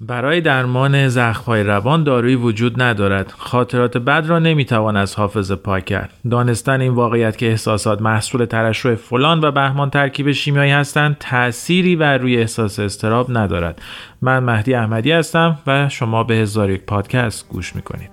برای درمان زخمهای روان دارویی وجود ندارد. خاطرات بد را نمی‌توان از حافظه پاک کرد. دانستن این واقعیت که احساسات محصول ترشح فلان و بهمان ترکیب شیمیایی هستند تأثیری بر روی احساس استراب ندارد. من مهدی احمدی هستم و شما به هزار یک پادکست گوش می‌کنید.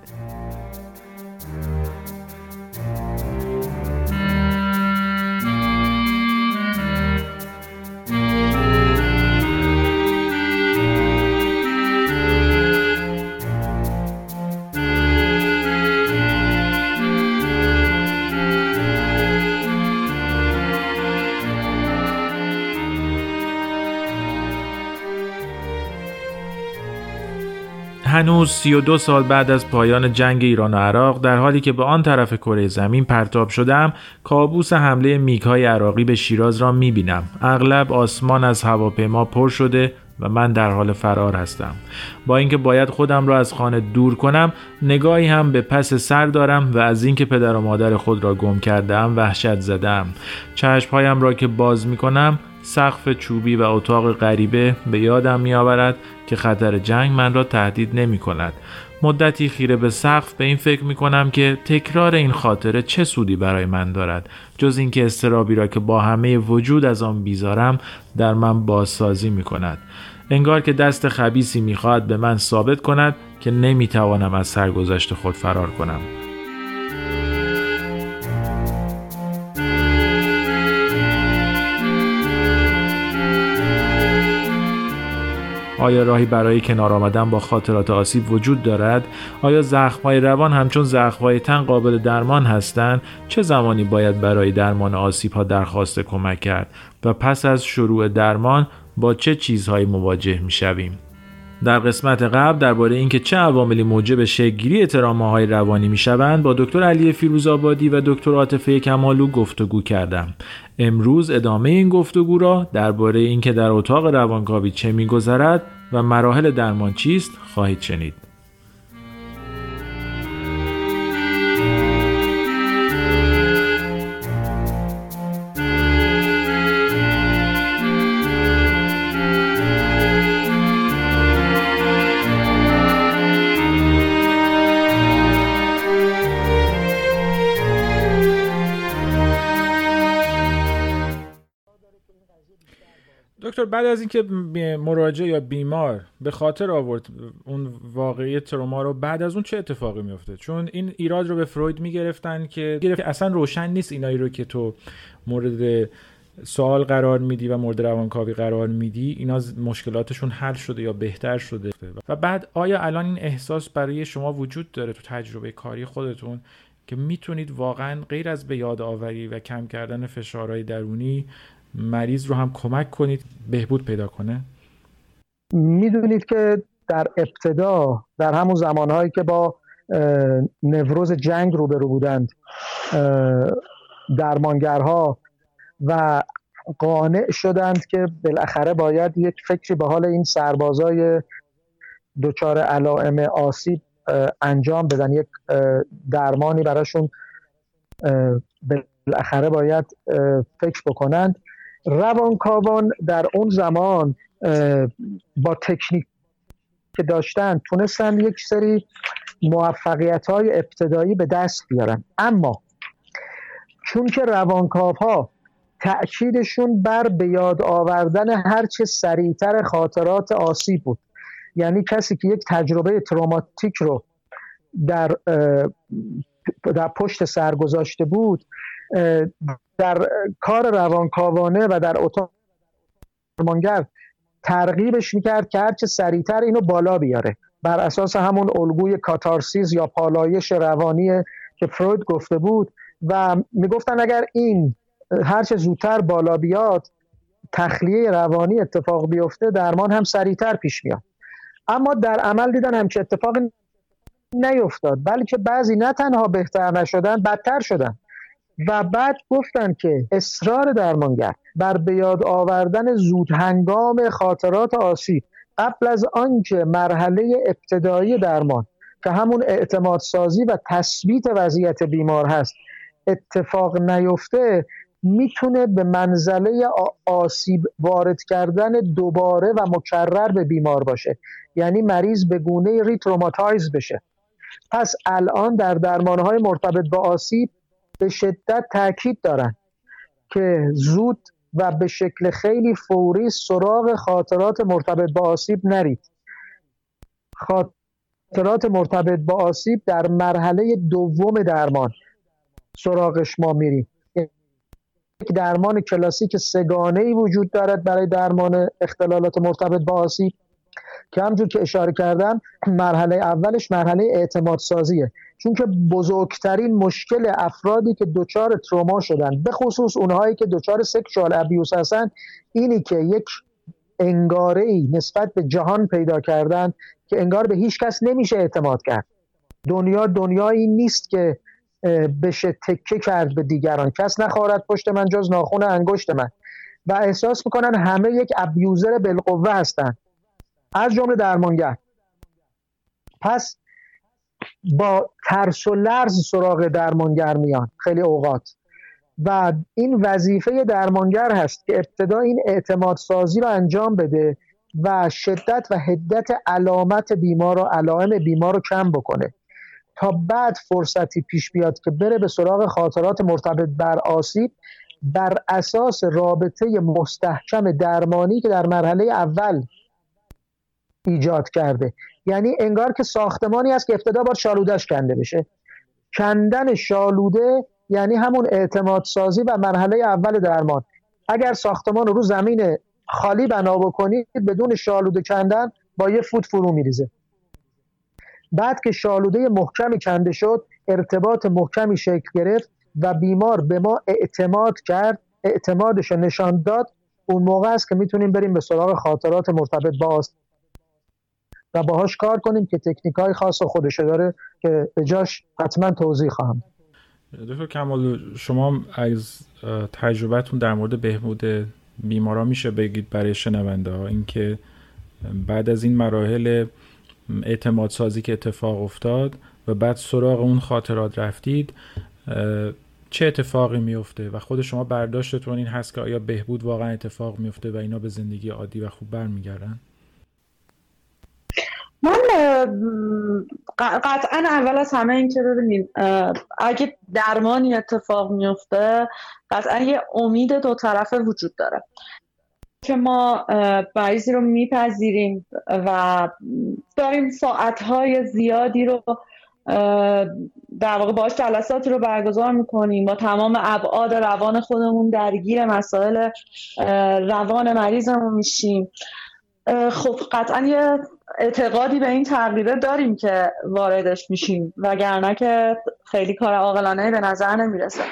هنوز 32 سال بعد از پایان جنگ ایران و عراق در حالی که به آن طرف کره زمین پرتاب شدم کابوس حمله میگهای عراقی به شیراز را می‌بینم. اغلب آسمان از هواپیما پر شده و من در حال فرار هستم. با اینکه باید خودم را از خانه دور کنم نگاهی هم به پس سر دارم و از اینکه پدر و مادر خود را گم کردم وحشت زدم چشمهایم را که باز می کنم سقف چوبی و اتاق غریبه به یادم می آورد که خطر جنگ من را تهدید نمی کند. مدتی خیره به سقف به این فکر می کنم که تکرار این خاطره چه سودی برای من دارد جز اینکه استرابی را که با همه وجود از آن بیزارم در من بازسازی می کند. انگار که دست خبیسی می‌خواهد به من ثابت کند که نمی‌توانم از سرگذشت خود فرار کنم. آیا راهی برای کنار آمدن با خاطرات آسیب وجود دارد؟ آیا زخمهای روان همچون زخمهای تن قابل درمان هستند؟ چه زمانی باید برای درمان آسیب ها درخواست کمک کرد؟ و پس از شروع درمان با چه چیزهایی مواجه می شویم؟ در قسمت قبل درباره اینکه چه عواملی موجب شکلگیری ترامه های روانی می شوند با دکتر علی فیروزآبادی و دکتر عاطفه کمالو گفتگو کردم. امروز ادامه این گفتگو را درباره اینکه در اتاق روانکاوی چه میگذرد و مراحل درمان چیست خواهید شنید. بعد از اینکه مراجع یا بیمار به خاطر آورد اون واقعی تروما رو بعد از اون چه اتفاقی میفته چون این ایراد رو به فروید می‌گرفتن که گرفت اصلا روشن نیست اینایی رو که تو مورد سوال قرار میدی و مورد روانکاوی قرار میدی اینا مشکلاتشون حل شده یا بهتر شده. و بعد آیا الان این احساس برای شما وجود داره تو تجربه کاری خودتون که می‌تونید واقعا غیر از به یاد آوری و کم کردن فشارهای درونی مریض رو هم کمک کنید بهبود پیدا کنه. می‌دونید که در ابتدا در همون زمانهایی که با نوروز جنگ روبرو بودند درمانگرها و قانع شدند که بالاخره باید یک فکری به حال این سربازای دچار علائم آسیب انجام بدن. یک درمانی براشون بالاخره باید فکر بکنند. روانکاوان در اون زمان با تکنیک که داشتن تونستن یک سری موفقیت های ابتدایی به دست بیارن. اما چون که روانکاوها تأکیدشون بر به یاد آوردن هرچه سریعتر خاطرات آسیب بود یعنی کسی که یک تجربه تروماتیک رو در, در پشت سر گذاشته بود در کار روانکاوانه و در اتاق درمانگر ترغیبش می‌کرد که هرچه سریعتر اینو بالا بیاره. بر اساس همون الگوی کاتارسیز یا پالایش روانی که فروید گفته بود و می‌گفتن اگر این هرچه زودتر بالا بیاد تخلیه روانی اتفاق بیفته درمان هم سریعتر پیش میاد. اما در عمل دیدن همچه اتفاقی نیفتاد بلکه بعضی نه تنها بهتر نشدن بدتر شدن. و بعد گفتن که اصرار درمانگر بر به یاد آوردن زود هنگام خاطرات آسیب قبل از آنکه مرحله ابتدایی درمان که همون اعتماد سازی و تثبیت وضعیت بیمار هست اتفاق نیفته می‌تونه به منزله آسیب وارد کردن دوباره و مکرر به بیمار باشه. یعنی مریض به گونه retraumatize بشه. پس الان در درمانهای مرتبط با آسیب به شدت تاکید دارن که زود و به شکل خیلی فوری سراغ خاطرات مرتبط با آسیب نرید. خاطرات مرتبط با آسیب در مرحله دوم درمان سراغش ما میریم. یک درمان کلاسیک سگانه ای وجود دارد برای درمان اختلالات مرتبط با آسیب. که همجور که اشاره کردم مرحله اولش مرحله اعتماد سازیه چون که بزرگترین مشکل افرادی که دچار تروما شدن به خصوص اونهایی که دچار سکشوال ابیوس هستن اینی که یک انگاره ای نسبت به جهان پیدا کردن که انگار به هیچ کس نمیشه اعتماد کرد. دنیا دنیایی نیست که بشه تکه کرد به دیگران. کس نخواهد پشت من جز ناخون انگشت من. و احساس می‌کنن همه یک ابیوزر بالقوه هستن. از جمله درمانگر. پس با ترس و لرز سراغ درمانگر میان خیلی اوقات. و این وظیفه درمانگر هست که ابتدا این اعتماد سازی رو انجام بده و شدت و حدت علامت بیمار و علائم بیمار رو کم بکنه. تا بعد فرصتی پیش بیاد که بره به سراغ خاطرات مرتبط بر آسیب بر اساس رابطه مستحکم درمانی که در مرحله اول ایجاد کرده. یعنی انگار که ساختمانی است که ابتدا باید شالودش کنده بشه. کندن شالوده یعنی همون اعتماد سازی و مرحله اول درمان. اگر ساختمان رو زمین خالی بنا بکنید بدون شالوده کندن با یه فوت فرو میریزه. بعد که شالوده محکمی کنده شد ارتباط محکمی شکل گرفت و بیمار به ما اعتماد کرد اعتمادش نشان داد. اون موقع است که می‌تونیم بریم به سراغ خاطرات مرتبط با و باهاش کار کنیم که تکنیک های خاص خودش داره که به جاش حتما توضیح خواهم. دکتر کمال شما از تجربتون در مورد بهبود بیمارا میشه بگید برای شنونده ها. اینکه بعد از این مراحل اعتماد سازی که اتفاق افتاد و بعد سراغ اون خاطرات رفتید چه اتفاقی میفته؟ و خود شما برداشتتون این هست که آیا بهبود واقعا اتفاق میفته و اینا به زندگی عادی و خوب برمیگردن؟ من قطعا اول از همه این که ببینید اگه درمانی اتفاق میفته قطعا یه امید دو طرفه وجود داره که ما مریضی رو میپذیریم و داریم ساعتهای زیادی رو در واقع باش جلساتی رو برگزار می‌کنیم با تمام ابعاد روان خودمون درگیر مسائل روان مریضمون میشیم. خب قطعا یه اعتقادی به این تغییره داریم که واردش میشیم وگرنه که خیلی کار عاقلانه به نظر نمی‌رسه.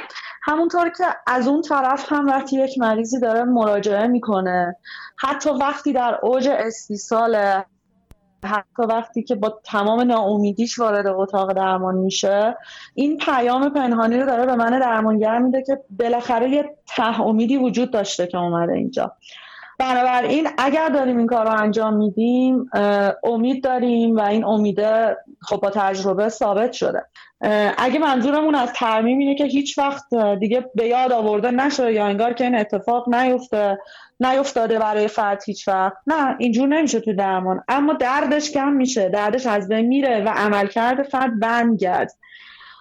همونطور که از اون طرف هم وقتی یک مریضی داره مراجعه می‌کنه حتی وقتی در اوج استیصال حتی وقتی که با تمام ناامیدیش وارد اتاق درمان میشه این پیام پنهانی رو داره به من درمانگر میده که بالاخره یه ته امیدی وجود داشته که اومده اینجا. بنابراین اگر داریم این کار رو انجام میدیم امید داریم و این امیده خب با تجربه ثابت شده. اگه منظورمون از ترمیم اینه که هیچ وقت دیگه به یاد آورده نشه یا انگار که این اتفاق نیفته نیفتاده برای فرد هیچ وقت. نه اینجور نمیشه تو درمان. اما دردش کم میشه دردش از بین میره و عملکرد فرد برمیگرد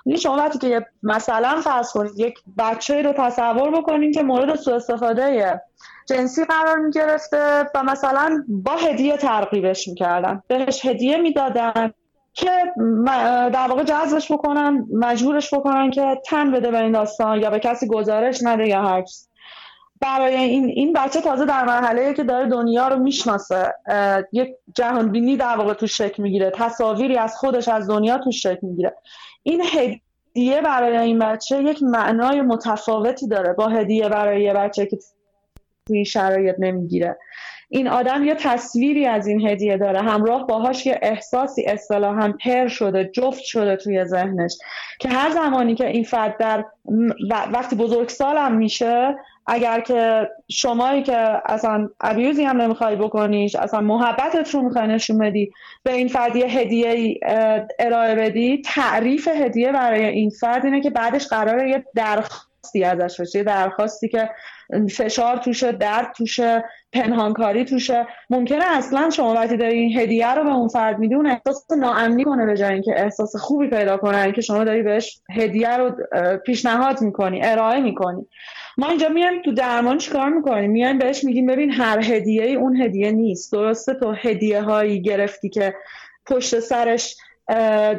این شما وقتی که مثلا فرض کنید یک بچه رو تصور بکنید که مورد سوء استفاده جنسی قرار می گرفته و مثلا با هدیه ترغیبش می‌کردن. بهش هدیه می‌دادن که در واقع جذبش بکنن مجبورش بکنن که تن بده به این داستان یا به کسی گزارش نده یا هر برای این این بچه تازه در مرحله که داره دنیا رو می‌شناسه یک جهان بینی در واقع تو شکل می‌گیره. تصاویری از خودش از دنیا تو شکل می‌گیره. این هدیه برای این بچه یک معنای متفاوتی داره با هدیه برای یه بچه که توی شرایط نمی‌گیره. این آدم یه تصویری از این هدیه داره. همراه باهاش یه احساسی اصطلاحا پر شده جفت شده توی ذهنش که هر زمانی که این فرد در وقتی بزرگسالم میشه اگر که شمایی که اصلا ابیوزی هم نمی‌خوای بکنیش اصلا محبتت رو می‌خوای نشون بدی به این فرد یه هدیه ارائه بدی تعریف هدیه برای این فرد اینه که بعدش قراره یه درخواست درخواستی ازش باشه درخواستی که فشار توشه درد توشه پنهانکاری توشه. ممکنه اصلا شما وقتی داری این هدیه رو به اون فرد میدی اون احساس ناامنی کنه به جای اینکه احساس خوبی پیدا کنه که شما داری بهش هدیه رو پیشنهاد می‌کنی ارائه می‌کنی. ما اینجا میایم تو درمان چیکار می‌کنیم؟ میایم بهش میگیم ببین هر هدیه ای اون هدیه نیست. درسته تو هدیه هایی گرفتی که پشت سرش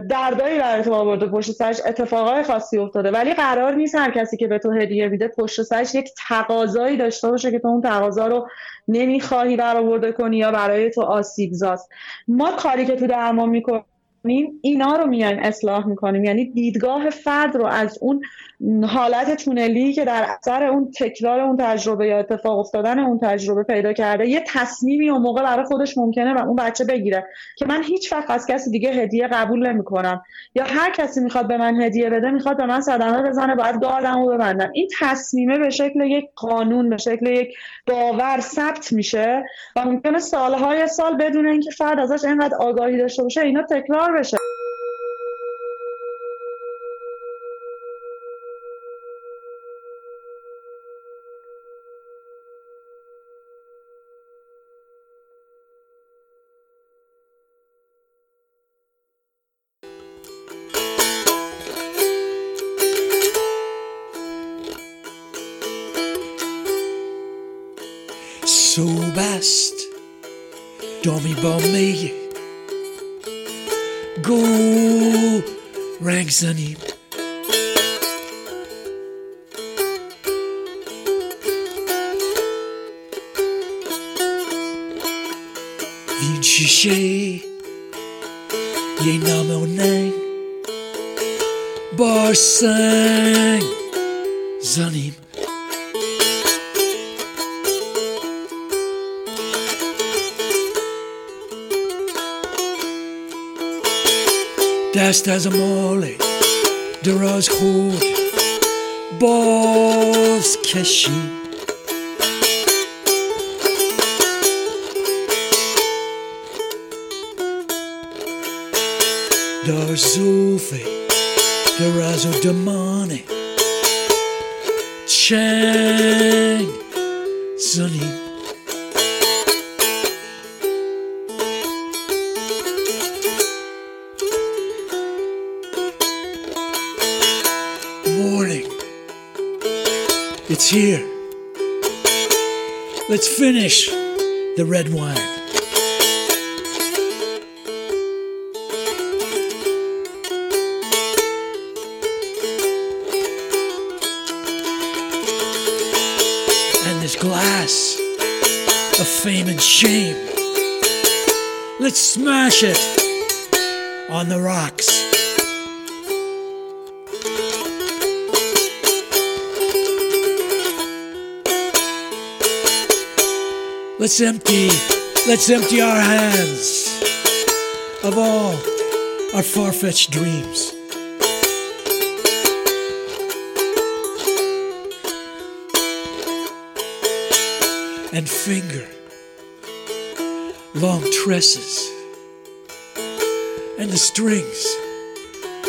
دردایی برای تو آورده پشت سرش اتفاقای خاصی افتاده. ولی قرار نیست هر کسی که به تو هدیه میده پشت سرش یک تقاضایی داشته باشه که تو اون تقاضا رو نمی‌خواهی برآورده کنی یا برای تو آسیب زاست. ما کاری که تو درمان می‌کنیم اینا رو میایم اصلاح می‌کنیم. یعنی دیدگاه فرد رو از اون حالت تونلی که در اثر اون تکرار اون تجربه یا اتفاق افتادن اون تجربه پیدا کرده یه تصمیمی اون موقع برای خودش ممکنه و اون بچه بگیره که من هیچ وقت از کسی دیگه هدیه قبول نمی‌کنم. یا هر کسی می‌خواد به من هدیه بده می‌خواد به من صدمه بزنه باید گاردمو ببندم. این تصمیمه به شکل یک قانون به شکل یک باور ثبت میشه و ممکنه سالهای سال بدون اینکه فرد ازش اینقدر آگاهی داشته باشه اینا تکرار بشه. دامی با می گو رنگ زنیم این شیشه یه نامه و ننگ بار سنگ زنیم دست از مال دراز خود باز کشی در زوف دراز و دمانه چنگ زنی. It's here. Let's finish the red wine. And this glass of fame and shame. Let's smash it on the rocks. Let's empty, let's empty our hands of all our far fetched dreams. And finger long tresses and the strings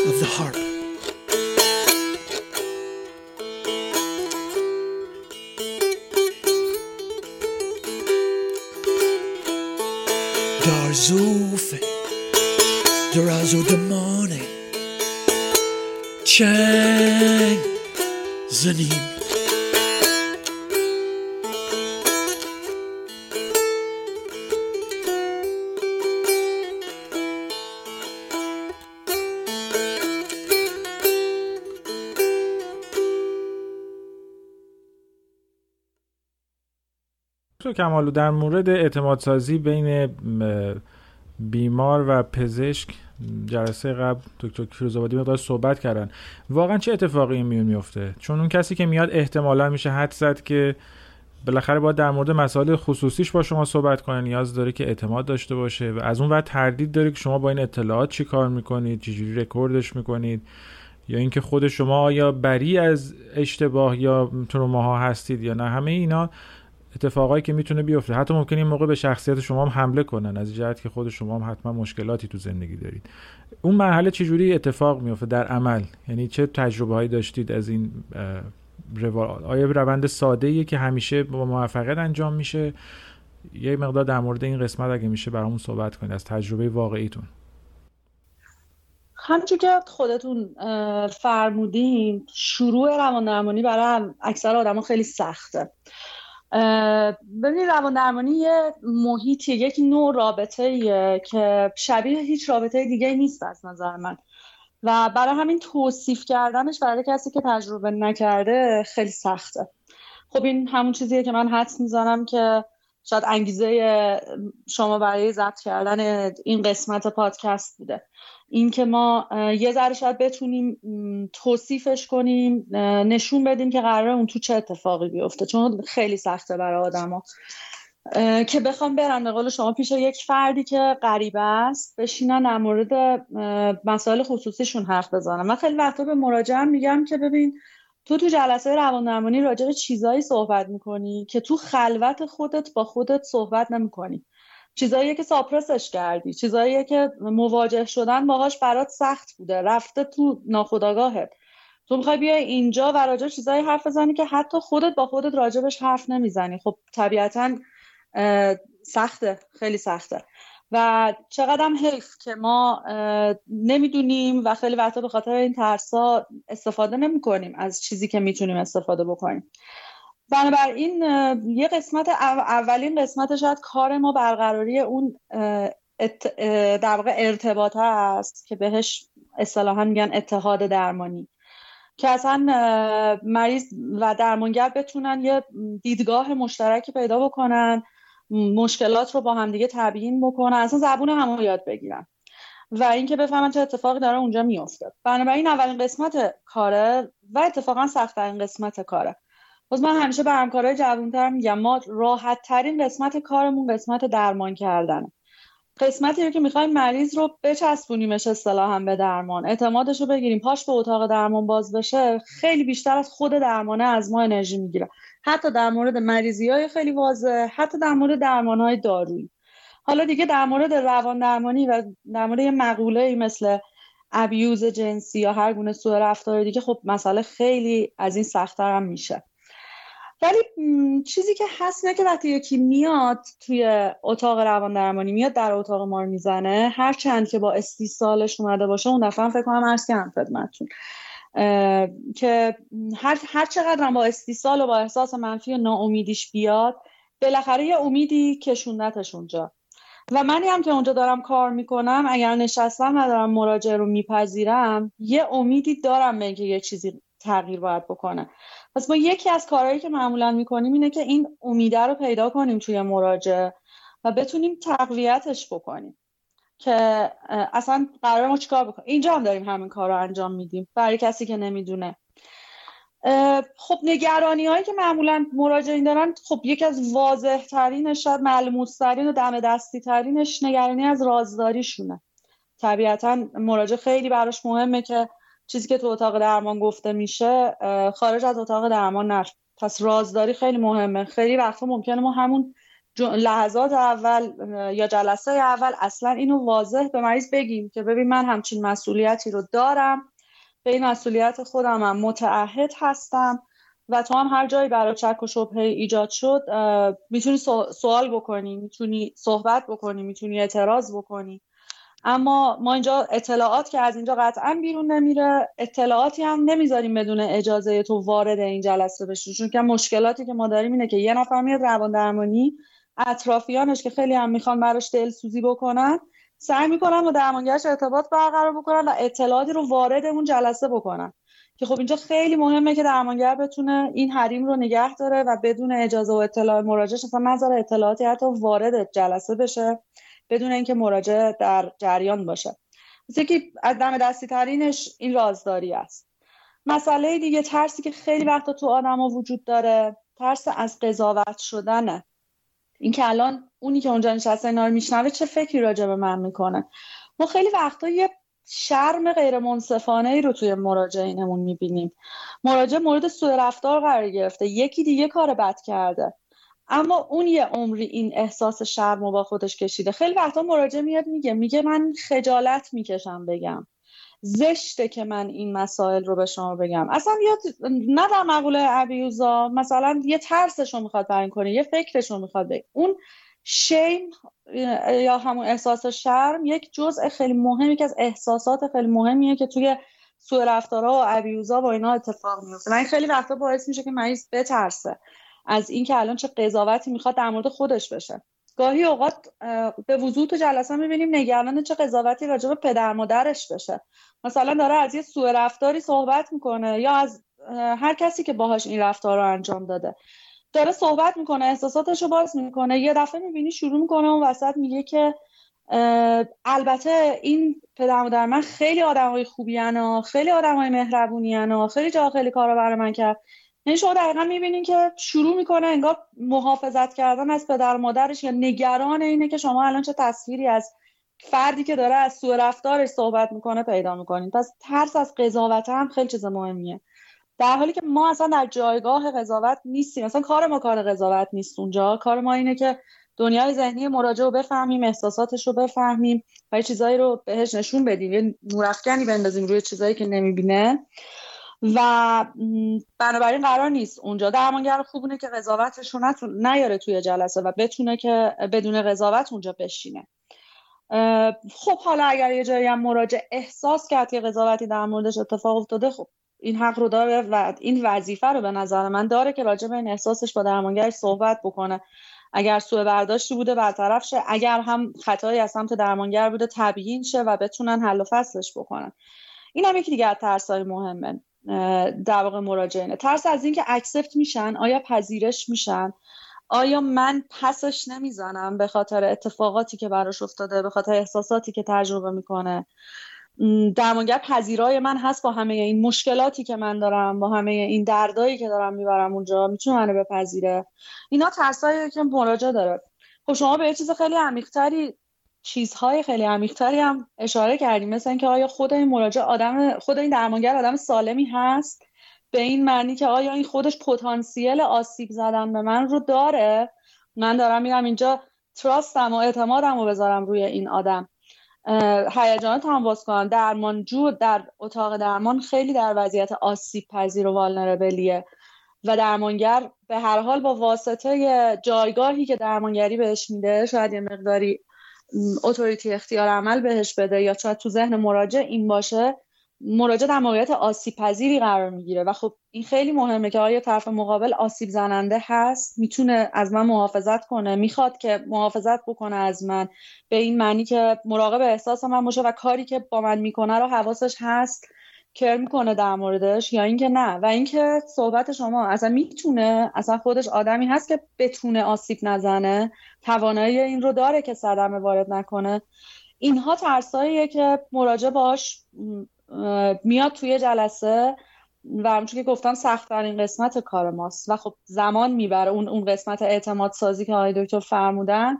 of the harp. zuffe de of the morning. Chang Zanim کمالو در مورد اعتماد سازی بین بیمار و پزشک جلسه قبل دکتر کیروزآبادی مقدار صحبت کردن. واقعا چه اتفاقی میون میفته؟ چون اون کسی که میاد احتمالا میشه حد زد که بالاخره باید در مورد مسائل خصوصیش با شما صحبت کنه نیاز داره که اعتماد داشته باشه و از اون ور تردید داره که شما با این اطلاعات چی کار می‌کنید چجوری رکوردش می‌کنید؟ یا اینکه خود شما آیا بری از اشتباه یا تروماها هستید یا نه؟ همه اینا اتفاقایی که می‌تونه بیفته. حتی ممکنه این موقع به شخصیت شما هم حمله کنن. از جهت که خود شما هم حتما مشکلاتی تو زندگی دارید. اون مرحله چجوری اتفاق میفته در عمل. یعنی چه تجربه هایی داشتید از این آیا روند ساده ایه که همیشه با موفقیت انجام میشه؟ یه مقدار در مورد این قسمت اگه میشه برامون صحبت کنید از تجربه واقعیتون. همچون که خودتون فرمودین شروع روان درمانی برای اکثر آدم خیلی سخته. ببینید روان درمانی یه محیطی یک نوع رابطه که شبیه هیچ رابطه دیگه نیست از نظر من. و برای همین توصیف کردنش برای کسی که تجربه نکرده خیلی سخته. خب این همون چیزیه که من حدس می‌زنم که شاید انگیزه شما برای ضبط کردن این قسمت پادکست بوده. اینکه ما یه ذره شاید بتونیم توصیفش کنیم نشون بدیم که قراره اون تو چه اتفاقی بیفته. چون خیلی سخته برای آدما. که بخوام برن به قول شما پیش یک فردی که غریبه است بشینن در مورد مسائل خصوصیشون حرف بزنن. من خیلی وقتا به مراجعم میگم که ببین تو تو جلسه روان درمانی راجع به چیزایی صحبت می‌کنی که تو خلوت خودت با خودت صحبت نمی‌کنی. چیزایی که ساپرسش کردی چیزایی که مواجه شدن باهاش برات سخت بوده رفته تو ناخودآگاهت. تو می‌خوای بیای اینجا و راجع چیزایی حرف بزنی که حتی خودت با خودت راجبش حرف نمی‌زنی. خب طبیعتا سخته خیلی سخته. و چقدر حیف که ما نمی‌دونیم و خیلی وقتا به خاطر این ترسا استفاده نمی کنیم از چیزی که می‌تونیم استفاده بکنیم. بنابراین یه قسمت اولین قسمت شاید کار ما برقراری اون در واقع ارتباط است که بهش اصطلاحا میگن اتحاد درمانی. که اصلا مریض و درمانگر بتونن یه دیدگاه مشترکی پیدا بکنن مشکلات رو با همدیگه تبیین بکنن اصلا زبون همو یاد بگیرن. و اینکه بفهمن چه اتفاقی داره اونجا میفته بنابراین اولین قسمت کاره و اتفاقا سختترین قسمت کاره. باز من همیشه به همکارای جوانتر میگم ما راحت ترین قسمت کارمون قسمت درمان کردنه. قسمتی رو که می‌خوایم مریض رو بچسبونیمش اصطلاحا به درمان. اعتمادش رو بگیریم پاش به اتاق درمان باز بشه خیلی بیشتر از خود درمانه از ما انرژی می‌گیره. حتی در مورد مریضی های خیلی واضح حتی در مورد درمان های دارویی. حالا دیگه در مورد روان درمانی و در مورد یه مقوله مثل ابیوز جنسی یا هر گونه سوء رفتار دیگه خب مسئله خیلی از این سختتر هم میشه. ولی چیزی که هست نه که وقتی یکی میاد توی اتاق روان درمانی میاد در اتاق ما رو می‌زنه هر چند که با استیصالش اومده باشه اون دفعه فکر کنم عرض کردم خدمتتون. که هر, هر چقدر با استیصال و با احساس منفی و ناامیدیش بیاد بالاخره یه امیدی کشوندتش اونجا. و منی هم که اونجا دارم کار می‌کنم اگر نشستم و دارم مراجعه رو میپذیرم یه امیدی دارم به یه چیزی تغییر باید بکنه. پس ما یکی از کارهایی که معمولا می‌کنیم اینه که این امیده رو پیدا کنیم توی مراجعه و بتونیم تقویتش بکنیم که اصلا قرار ما چیکار بکنیم؟ اینجا هم داریم همین کار رو انجام میدیم برای کسی که نمی‌دونه. خب نگرانی هایی که معمولا مراجعین دارن خب یکی از واضح ترینش شاید ملموس ترین و دم دستی ترینش نگرانی از رازداریشونه. طبیعتا مراجع خیلی براش مهمه که چیزی که تو اتاق درمان گفته میشه خارج از اتاق درمان نرفت پس رازداری خیلی مهمه. خیلی وقتا ممکنه ما همون لحظات اول یا جلسه اول اصلا اینو واضح به مریض بگیم که ببین من همچین مسئولیتی رو دارم به این مسئولیت خودم هم متعهد هستم و تو هم هر جایی برای چک و شبهه ایجاد شد می‌تونی سوال بکنی می‌تونی صحبت بکنی می‌تونی اعتراض بکنی. اما ما اینجا اطلاعات که از اینجا قطعا بیرون نمیره. اطلاعاتی هم نمی‌ذاریم بدون اجازه تو وارد این جلسه بشی چون که مشکلاتی که ما داریم اینه که یه نفر میاد روان درمانی اطرافیانش که خیلی هم می‌خوان براش دلسوزی بکنن سعی می‌کنن با درمانگرش ارتباط برقرار بکنن و اطلاعاتی رو وارد اون جلسه بکنن. که خب اینجا خیلی مهمه که درمانگر بتونه این حریم رو نگه داره و بدون اجازه و اطلاع مراجعش اصلا نظر اطلاعاتی حتی وارد جلسه بشه. بدون اینکه مراجع در جریان باشه. مثل که از دم دستی ترینش این رازداری است. مسئله دیگه ترسی که خیلی وقتا تو آدم ها وجود داره ترس از قضاوت شدنه. اینکه الان اونی که اونجا نشسته اینا رو میشنوه چه فکری راجع به من می‌کنه؟ ما خیلی وقتا یه شرم غیر منصفانه ای رو توی مراجعینمون می‌بینیم. مراجع مورد سوء رفتار قرار گرفته. یکی دیگه کار بد کرده. اما اون یه عمری این احساس شرم با خودش کشیده. خیلی وقتا مراجع میاد میگه میگه من خجالت می‌کشم بگم. زشته که من این مسائل رو به شما بگم. اصلا یا نه در مقوله ابیوزا مثلا یه ترسش رو می‌خواد بیان کنه یه فکرش رو می‌خواد بگه. اون شیم یا همون احساس شرم یک جزء خیلی مهمی که از احساسات خیلی مهمیه که توی سوء رفتارها و ابیوزا با اینا اتفاق میفته. من خیلی وقتا باعث میشه که مریض بترسه. از اینکه الان چه قضاوتی می‌خواد در مورد خودش بشه. گاهی اوقات به وضوح تو جلسه می‌بینیم نگران چه قضاوتی راجع به پدر مادرش بشه. مثلا داره از یه سوء رفتاری صحبت می‌کنه یا از هر کسی که باهاش این رفتار رو انجام داده. داره صحبت می‌کنه احساساتش رو باز می‌کنه یه دفعه می‌بینی شروع می‌کنه اون وسط میگه که البته این پدر مادر من خیلی آدمای خوبی و خیلی آدمای مهربونی و خیلی جا خیلی کارا برای من کرد. یعنی شما دقیقا می‌بینین که شروع می‌کنه انگار محافظت کردن از پدر مادرش یا نگران اینه که شما الان چه تصویری از فردی که داره از سوء رفتارش صحبت می‌کنه پیدا می‌کنین. پس ترس از قضاوت هم خیلی چیز مهمیه. در حالی که ما اصلا در جایگاه قضاوت نیستیم. اصلا کار ما کار قضاوت نیست اونجا. کار ما اینه که دنیای ذهنی مراجع رو بفهمیم احساساتش رو بفهمیم و چیزایی رو بهش نشون بدیم. یه نورافکنی بندازیم روی چیزایی که نمی‌بینه. و بنابراین قرار نیست اونجا درمانگر خوبونه که قضاوتش رو نیاره توی جلسه و بتونه که بدون قضاوت اونجا بشینه. خب حالا اگر یه جایی هم مراجع احساس کرد که قضاوتی در موردش اتفاق افتاده خب این حق رو داره و این وظیفه رو به نظر من داره که راجع به این احساسش با درمانگرش صحبت بکنه. اگر سوء برداشتی بوده برطرف شه. اگر هم خطایی از سمت درمانگر بوده تبیین شه و بتونن حل و فصلش بکنن. این هم یکی دیگه از مهمه. در واقع مراجعینه. ترس از اینکه اکسپت میشن آیا پذیرش میشن؟ آیا من پسش نمی‌زنم به خاطر اتفاقاتی که براش افتاده به خاطر احساساتی که تجربه می‌کنه؟ درمانگر پذیرای من هست با همه این مشکلاتی که من دارم با همه این دردایی که دارم می‌برم اونجا می‌تونه منو بپذیره؟ اینا ترسایی که مراجعه داره. خب شما به یه چیز خیلی عمیقتری چیزهای خیلی عمیقتری هم اشاره کردیم. مثل اینکه آیا خود این مراجع آدم خود این درمانگر آدم سالمی هست؟ به این معنی که آیا این خودش پتانسیل آسیب زدن به من رو داره؟ من دارم میرم اینجا تراستم و اعتمادم رو بذارم روی این آدم. هیجانات هم باز کنم. درمانجو در اتاق درمان خیلی در وضعیت آسیب پذیر و والنربلیه و درمانگر به هر حال با واسطه جایگاهی که درمانگری بهش میده شاید یه مقداری اتوریتی اختیار عمل بهش بده یا شاید تو ذهن مراجع این باشه مراجع در موقعیت آسیب پذیری قرار می‌گیره. و خب این خیلی مهمه که آیا طرف مقابل آسیب زننده هست؟ می‌تونه از من محافظت کنه؟ می‌خواد که محافظت بکنه از من؟ به این معنی که مراقب احساس من باشه و کاری که با من می‌کنه رو حواسش هست؟ کر می‌کنه در موردش یا اینکه نه. و اینکه صحبت شما اصلا می‌تونه اصلا خودش آدمی هست که بتونه آسیب نزنه. توانایی این رو داره که صدمه وارد نکنه. اینها ترساییه که مراجع باش میاد توی جلسه و همچون که گفتم سختترین قسمت کار ماست. و خب زمان می‌بره اون اون قسمت اعتماد سازی که آقای دکتر فرمودن.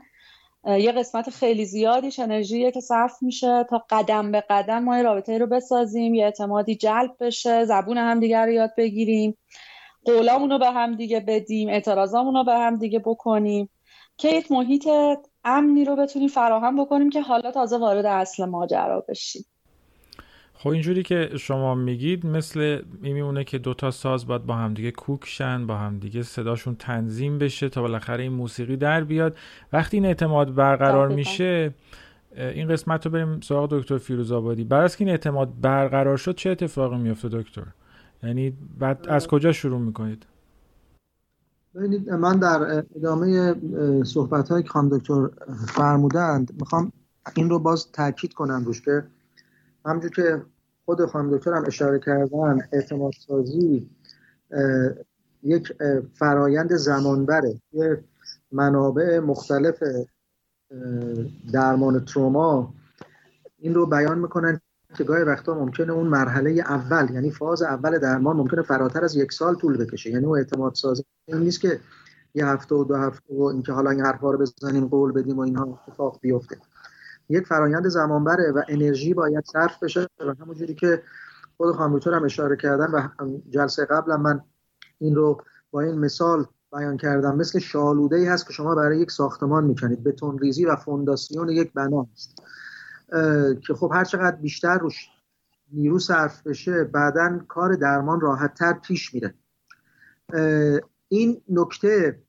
یه قسمت خیلی زیادیش انرژیه که صرف میشه تا قدم به قدم ما رابطه رو بسازیم یه اعتمادی جلب بشه زبون هم دیگر رو یاد بگیریم قولامون رو به هم دیگه بدیم اعتراضامون رو به هم دیگه بکنیم. که یک محیط امنی رو بتونیم فراهم بکنیم که حالا تازه وارد اصل ماجرا بشیم. خب اینجوری که شما میگید مثل این میمونه که دوتا ساز باید با همدیگه کوکشن با همدیگه صداشون تنظیم بشه تا بالاخره این موسیقی در بیاد. وقتی این اعتماد برقرار میشه این قسمت رو بریم سراغ دکتر فیروز آبادی. بعد از که این اعتماد برقرار شد چه اتفاقی میفته دکتر؟ یعنی بعد از کجا شروع می‌کنید؟ ببینید من در ادامه صحبت های که خانم دکتر فرمودند می‌خوام این رو باز تاکید کنم روش که همونجور که خود خانم دکتر هم اشاره کردن اعتماد سازی یک فرایند زمانبره. یه منابع مختلف درمان تروما این رو بیان می‌کنن که گاهی وقتا ممکنه اون مرحله اول یعنی فاز اول درمان ممکنه فراتر از یک سال طول بکشه. یعنی اون اعتماد سازی این نیست که یه هفته و دو هفته و اینکه حالا این حرفا رو بزنیم قول بدیم و اینها اتفاق بیفته. یک فرایند زمان بره و انرژی باید صرف بشه و همونجوری که خود خانم هم اشاره کردن و جلسه قبلا من این رو با این مثال بیان کردم. مثل شالوده ای هست که شما برای یک ساختمان می‌کنید. بتون ریزی و فونداسیون یک بنا است. که خب هر چقدر بیشتر روش نیرو صرف بشه بعدا کار درمان راحتتر پیش میره. این نکته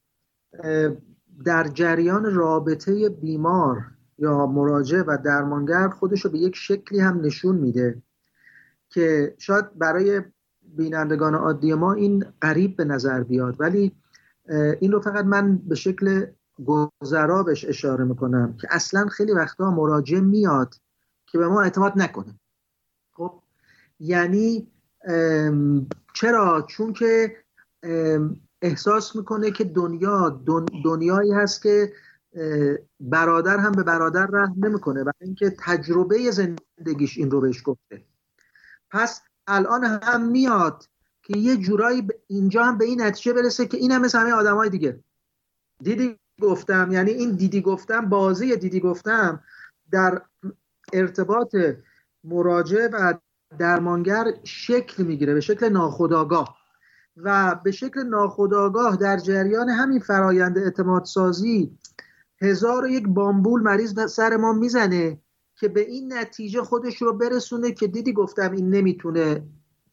در جریان رابطه بیمار یا مراجع و درمانگر خودش رو به یک شکلی هم نشون میده که شاید برای بینندگان عادی ما این قریب به نظر بیاد. ولی این رو فقط من به شکل گذرا بهش اشاره می‌کنم که اصلا خیلی وقتا مراجع میاد که به ما اعتماد نکنه. خب؟ یعنی چرا؟ چون که احساس می‌کنه که دنیا دنیایی هست که برادر هم به برادر رحم نمی‌کنه. و اینکه تجربه زندگیش این رو بهش گفته. پس الان هم میاد که یه جورایی اینجا هم به این نتیجه برسه که این هم مثل همه آدم های دیگه. دیدی گفتم یعنی این دیدی گفتم بازی دیدی گفتم در ارتباط مراجع و درمانگر شکل می‌گیره به شکل ناخودآگاه. و به شکل ناخودآگاه در جریان همین فرایند اعتماد سازی هزار و یک بامبول مریض سر ما می‌زنه که به این نتیجه خودش رو برسونه که دیدی گفتم این نمی‌تونه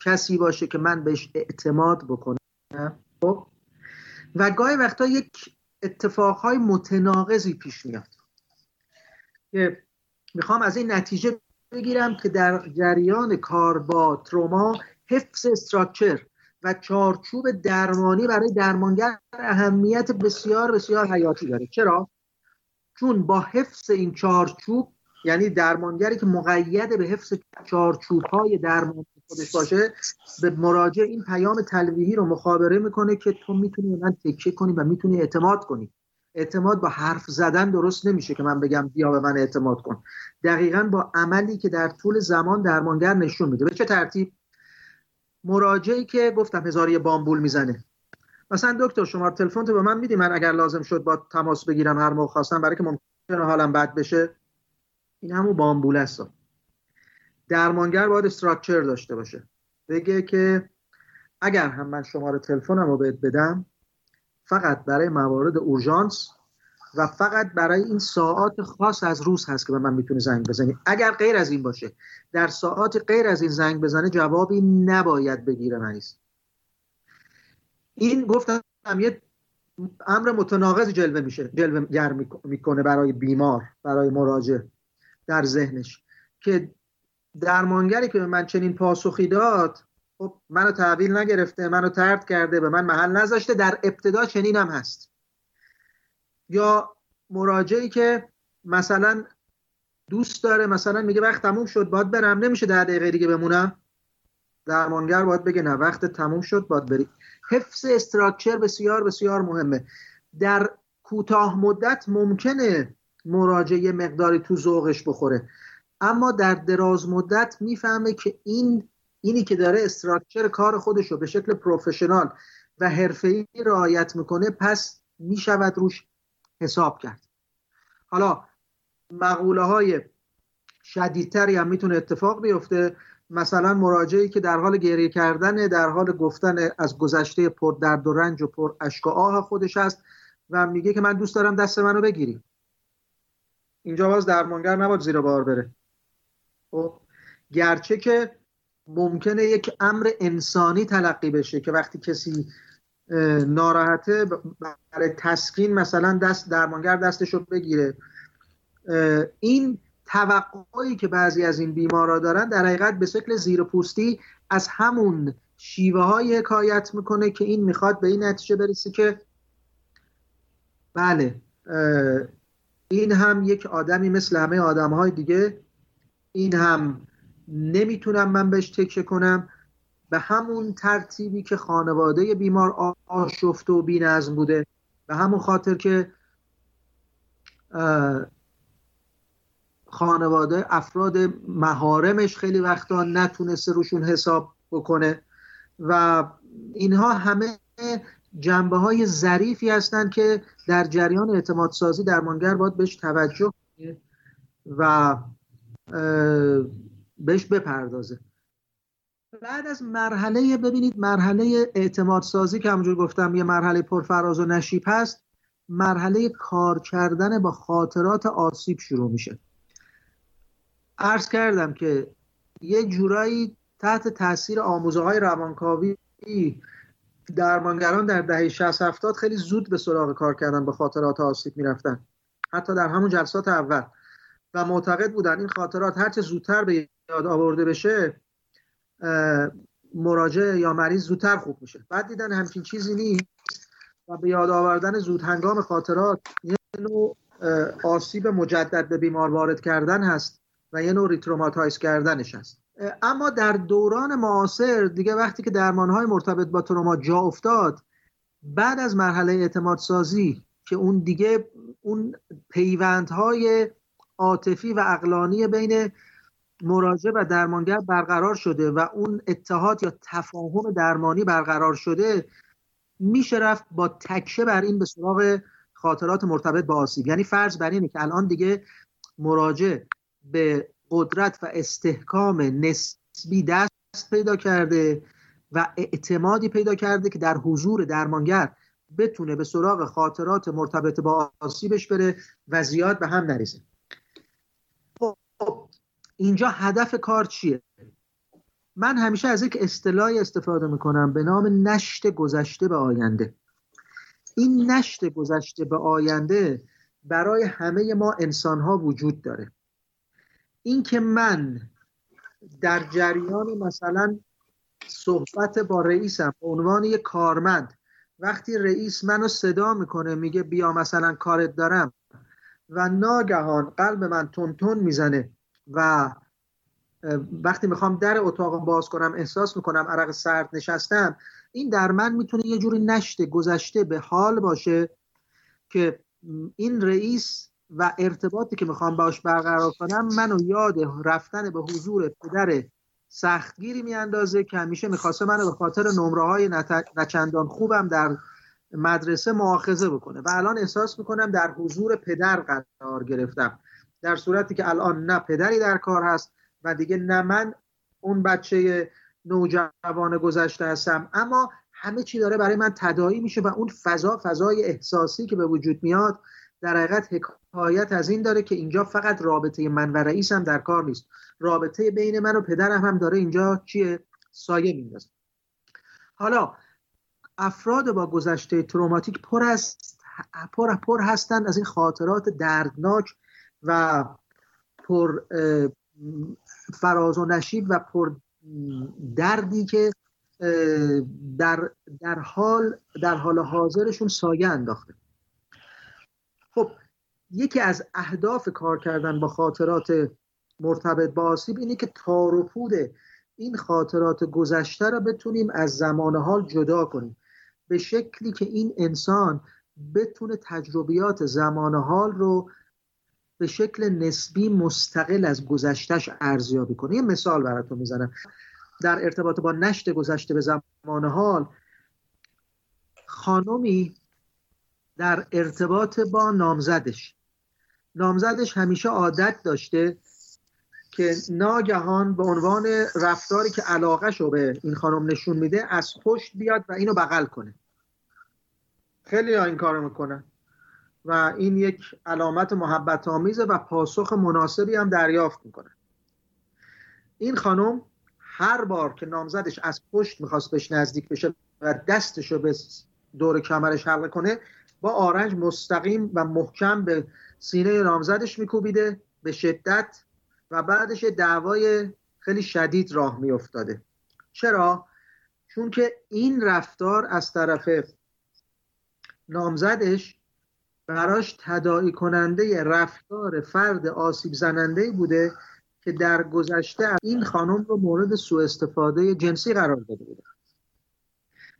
کسی باشه که من بهش اعتماد بکنم. خب؟ و گاهی وقتا یک اتفاقهای متناقضی پیش میاد. که می‌خوام از این نتیجه بگیرم که در جریان کار با تروما حفظ استراکچر و چارچوب درمانی برای درمانگر اهمیت بسیار بسیار حیاتی داره. چرا؟ چون با حفظ این چارچوب یعنی درمانگری که مقید به حفظ چارچوب های درمان خودش باشه به مراجع این پیام تلویحی رو مخابره می‌کنه که تو می‌تونی من تکیه کنی و می‌تونی اعتماد کنی. اعتماد با حرف زدن درست نمیشه که من بگم بیا به من اعتماد کن. دقیقا با عملی که در طول زمان درمانگر نشون میده. به چه ترتیب؟ مراجعی که گفتم هزاری بامبول می‌زنه. مثلا دکتر شما تلفن تو به من میدی من اگر لازم شد با تماس بگیرم هر موقع خواستم برای که ممکنه حالم بد بشه. این همون بامبول است. درمانگر باید استراکچر داشته باشه. بگه که اگر هم من شماره تلفنم رو بهت بدم فقط برای موارد اورژانس و فقط برای این ساعات خاص از روز هست که به من می‌تونه زنگ بزنی. اگر غیر از این باشه در ساعات غیر از این زنگ بزنه جوابی نباید بگیره مریض. این گفتم یه امر متناقض جلوه میشه جلوه گر می‌کنه برای بیمار برای مراجع در ذهنش که درمانگری که به من چنین پاسخی داد خب منو تحویل نگرفته منو ترد کرده به من محل نذاشته در ابتدا چنین هم هست. یا مراجعی که مثلا دوست داره مثلا میگه وقت تموم شد باید برم نمیشه در دقیقه دیگه بمونم. درمانگر باید بگه نه وقت تموم شد باید بری حفظ استراکچر بسیار بسیار مهمه. در کوتاه مدت ممکنه مراجعه مقداری تو ذوقش بخوره. اما در دراز مدت می‌فهمه که این اینی که داره استراکچر کار خودش رو به شکل پروفشنال و حرفه‌ای رعایت می‌کنه پس می‌شود روش حساب کرد. حالا مقوله های شدیدتری هم می‌تونه اتفاق بیفته. مثلا مراجعی که در حال گریه کردن در حال گفتن از گذشته پر درد و رنج و پر اشک آه خودش است و میگه که من دوست دارم دست منو بگیری. اینجا باز درمانگر نباید زیر بار بره. خب گرچه که ممکنه یک امر انسانی تلقی بشه که وقتی کسی ناراحته برای تسکین مثلا دست درمانگر دستشو بگیره. این توقعی که بعضی از این بیمارا دارن در حقیقت به شکل زیر پوستی از همون شیوه های حکایت می‌کنه که این می‌خواد به این نتیجه برسه که بله این هم یک آدمی مثل همه آدم های دیگه این هم نمی‌تونم من بهش تکیه کنم. به همون ترتیبی که خانواده بیمار آشفته و بینظم بوده به همون خاطر که خانواده افراد مهارمش خیلی وقتا نتونسته روشون حساب بکنه و اینها همه جنبه های ظریفی هستند که در جریان اعتماد سازی درمانگر باید بهش توجه و بهش بپردازه. بعد از مرحله ببینید مرحله اعتماد سازی که همونجور گفتم یه مرحله پرفراز و نشیب هست مرحله کار کردن با خاطرات آسیب شروع میشه. عرض کردم که یه جورایی تحت تاثیر آموزه های روانکاوی درمانگران در دهه 60 70 خیلی زود به سراغ کار کردن به خاطرات آسیب می‌رفتن. حتی در همون جلسات اول. و معتقد بودن این خاطرات هرچه زودتر به یاد آورده بشه مراجع یا مریض زودتر خوب میشه. بعد دیدن همچین چیزی نیست و به یاد آوردن زود هنگام خاطرات یه نوع آسیب مجدد به بیمار وارد کردن هست. و یه نوع retraumatize کردنش هست. اما در دوران معاصر دیگه وقتی که درمانهای مرتبط با تروما جا افتاد بعد از مرحله اعتماد سازی که اون دیگه اون پیوندهای عاطفی و عقلانی بین مراجع و درمانگر برقرار شده و اون اتحاد یا تفاهم درمانی برقرار شده میشه رفت با تکشه بر این به سراغ خاطرات مرتبط با آسیب. یعنی فرض بر اینه که الان دیگه مراجع به قدرت و استحکام نسبی دست پیدا کرده و اعتمادی پیدا کرده که در حضور درمانگر بتونه به سراغ خاطرات مرتبط با آسیبش بره و زیاد به هم نریزه. خب اینجا هدف کار چیه؟ من همیشه از یک اصطلاحی استفاده می‌کنم به نام نشت گذشته به آینده. این نشت گذشته به آینده برای همه ما انسان ها وجود داره. اینکه من در جریان مثلا صحبت با رئیسم به عنوان یک کارمند وقتی رئیس منو صدا می‌کنه میگه بیا مثلا کارت دارم و ناگهان قلب من تون تون می‌زنه و وقتی می‌خوام در اتاقم باز کنم احساس می‌کنم عرق سرد نشستم این در من می‌تونه یه جوری نشته گذشته به حال باشه که این رئیس و ارتباطی که می‌خوام باش برقرار کنم منو یاد رفتن به حضور پدر سختگیری میاندازه که همیشه می‌خواسته منو به خاطر نمره های نچندان خوبم در مدرسه معاخذه بکنه. و الان احساس می‌کنم در حضور پدر قرار گرفتم. در صورتی که الان نه پدری در کار هست و دیگه نه من اون بچه نوجوان گذشته هستم. اما همه چی داره برای من تدایی میشه و اون فضا فضای احساسی که به وجود میاد در حقیقت حکایت از این داره که اینجا فقط رابطه من و رئیسم در کار نیست. رابطه بین من و پدرم هم داره اینجا چیه؟ سایه میندازه. حالا افراد با گذشته تروماتیک پر است پر پر هستند از این خاطرات دردناک و پر فراز و نشیب و پر دردی که در, در حال در حال حاضرشون سایه انداخته. خب یکی از اهداف کار کردن با خاطرات مرتبط با آسیب اینه که تار و پود این خاطرات گذشته را بتونیم از زمان حال جدا کنیم. به شکلی که این انسان بتونه تجربیات زمان حال رو به شکل نسبی مستقل از گذشتش ارزیابی کنه. یه مثال براتون می‌زنم. در ارتباط با نشت گذشته به زمان حال خانمی در ارتباط با نامزدش. نامزدش همیشه عادت داشته که ناگهان به عنوان رفتاری که علاقه شو به این خانم نشون میده از پشت بیاد و اینو بغل کنه. خیلی این کارو می‌کنن. و این یک علامت محبت آمیزه و پاسخ مناسبی هم دریافت می‌کنه. این خانم هر بار که نامزدش از پشت می‌خواست بهش نزدیک بشه و دستش رو به دور کمرش حلقه کنه با آرنج مستقیم و محکم به سینه نامزدش میکوبیده به شدت و بعدش دعوای خیلی شدید راه میافتاده چرا؟ چون که این رفتار از طرف نامزدش براش تداعی کننده رفتار فرد آسیب زننده بوده که در گذشته این خانم رو مورد سوء استفاده جنسی قرار داده بوده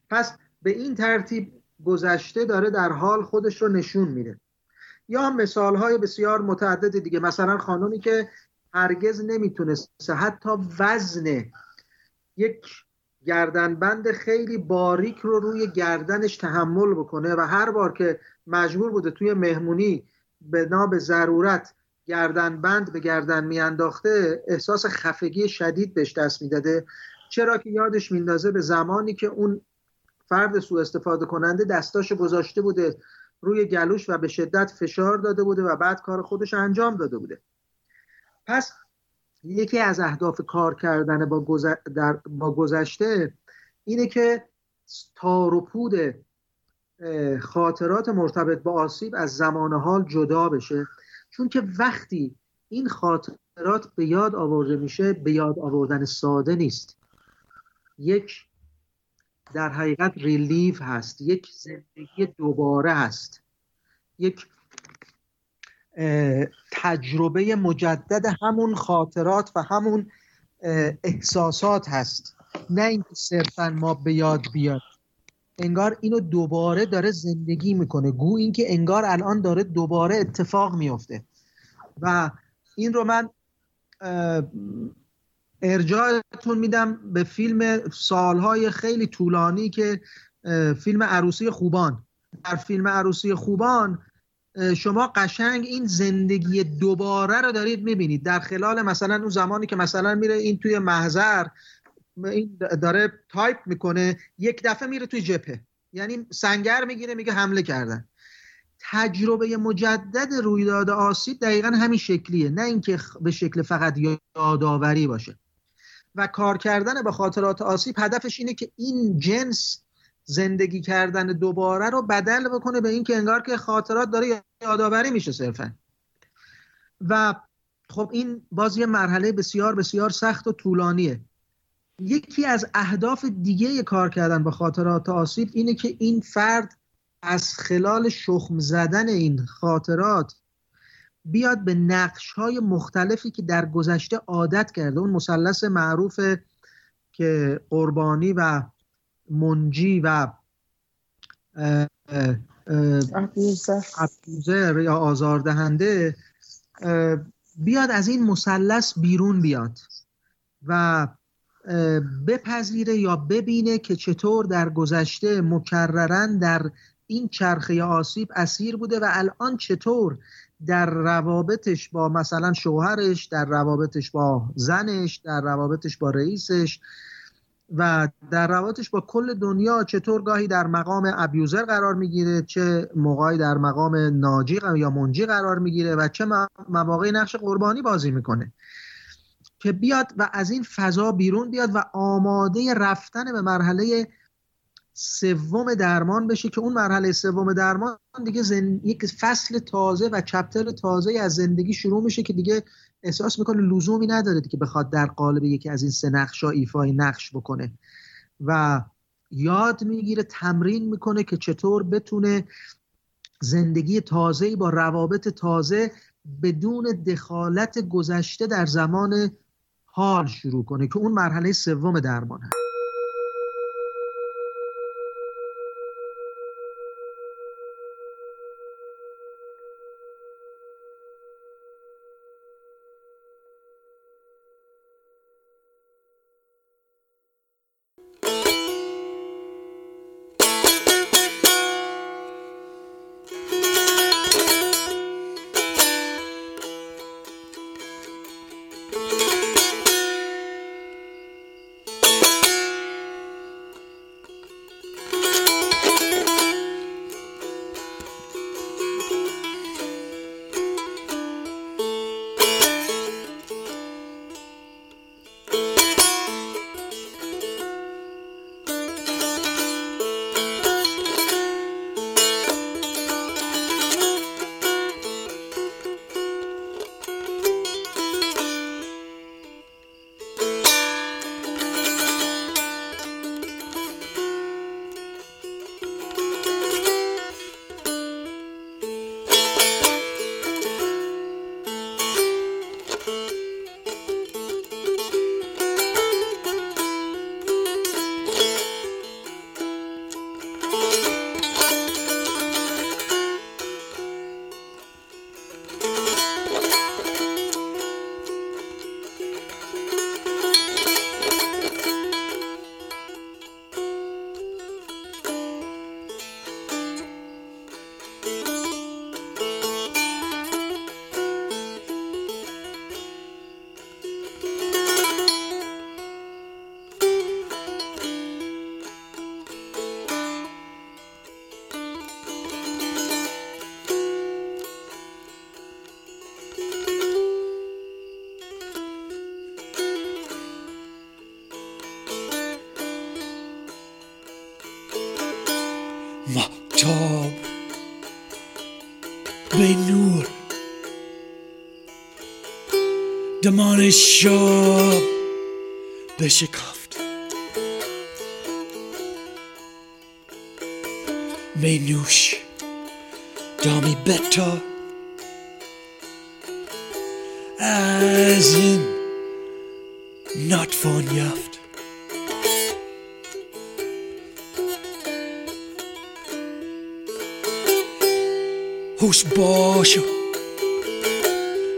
پس به این ترتیب گذشته داره در حال خودش رو نشون میده. یا مثال های بسیار متعدد دیگه. مثلا خانمی که هرگز نمی‌تونست حتی وزن یک گردنبند خیلی باریک رو روی گردنش تحمل بکنه و هر بار که مجبور بوده توی مهمونی به نام ضرورت گردنبند به گردن میانداخته احساس خفگی شدید بهش دست می‌داده. چرا که یادش میندازه به زمانی که اون فرد سوء استفاده کننده دستاش گذاشته بوده روی گلوش و به شدت فشار داده بوده و بعد کار خودش انجام داده بوده. پس یکی از اهداف کار کردن با, در... با گذشته اینه که تار و پود خاطرات مرتبط با آسیب از زمان حال جدا بشه. چون که وقتی این خاطرات به یاد آورده میشه به یاد آوردن ساده نیست. یک در حقیقت ریلیف هست. یک زندگی دوباره هست. یک تجربه مجدد همون خاطرات و همون احساسات هست. نه اینکه صرفا ما به یاد بیاد. انگار اینو دوباره داره زندگی می‌کنه. گو اینکه انگار الان داره دوباره اتفاق میفته و این رو من ارجاعتون میدم به فیلم سالهای خیلی طولانی که فیلم عروسی خوبان. در فیلم عروسی خوبان شما قشنگ این زندگی دوباره رو دارید می‌بینید. در خلال مثلا اون زمانی که مثلا میره این توی محضر این داره تایپ می‌کنه یک دفعه میره توی جپه یعنی سنگر می‌گیره میگه حمله کردن. تجربه مجدد رویداد آسیب دقیقا همین شکلیه. نه اینکه به شکل فقط یادآوری باشه. و کار کردن به خاطرات آسیب هدفش اینه که این جنس زندگی کردن دوباره رو بدل بکنه به اینکه انگار که خاطرات داره یادآوری میشه صرفا. و خب این باز یه مرحله بسیار بسیار سخت و طولانیه. یکی از اهداف دیگه کار کردن با خاطرات آسیب اینه که این فرد از خلال شخم زدن این خاطرات بیاد به نقش های مختلفی که در گذشته عادت کرده. اون مثلث معروف که قربانی و منجی و ابوزر یا آزاردهنده بیاد از این مثلث بیرون بیاد و بپذیره یا ببینه که چطور در گذشته مکررن در این چرخه آسیب اسیر بوده و الان چطور در روابطش با مثلا شوهرش در روابطش با زنش در روابطش با رئیسش و در روابطش با کل دنیا چطور گاهی در مقام ابیوزر قرار می‌گیره چه موقعی در مقام ناجی یا منجی قرار می‌گیره و چه مواقعی نقش قربانی بازی می‌کنه که بیاد و از این فضا بیرون بیاد و آماده رفتن به مرحله سوم درمان بشه که اون مرحله سوم درمان دیگه زن... یک فصل تازه و چپتر تازه از زندگی شروع میشه که دیگه احساس می‌کنه لزومی نداره که بخواد در قالب یکی از این سه نقش ها ایفای نقش بکنه. و یاد می‌گیره تمرین می‌کنه که چطور بتونه زندگی تازه با روابط تازه بدون دخالت گذشته در زمان حال شروع کنه که اون مرحله سوم درمان هست. money on his shore coughed. kauft. Menüsch, Dami Better, as in not von Jaft. Hus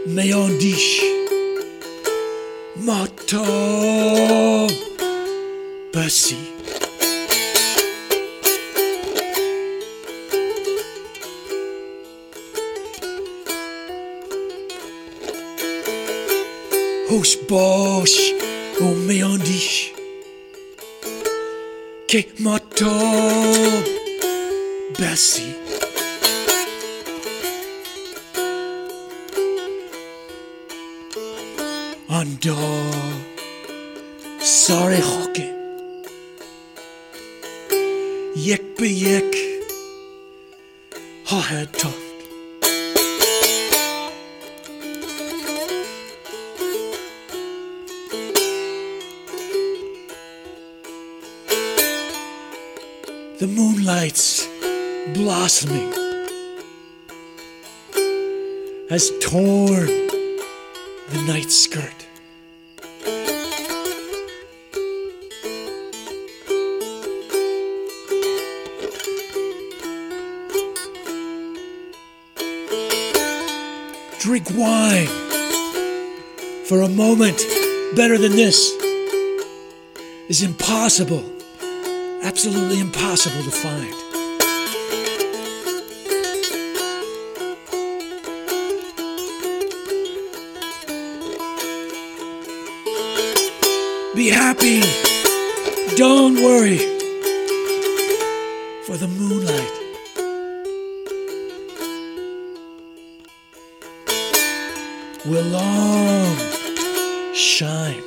me on dish? to Bussy. Hosh bosh, o meandish. Ke mato Bessie. endure. Sorry, hockey. Yik be yik. Ha head tough. The moonlight's blossoming has torn the night skirt. Drink wine for a moment better than this is impossible, absolutely impossible to find. Be happy. Don't worry. For the moonlight will long shine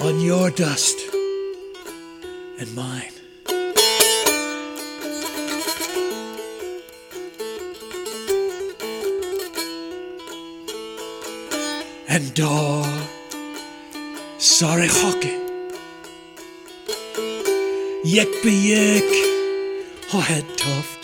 on your dust and mine. And door, sorry hockey. Yek be yek, ho head tough.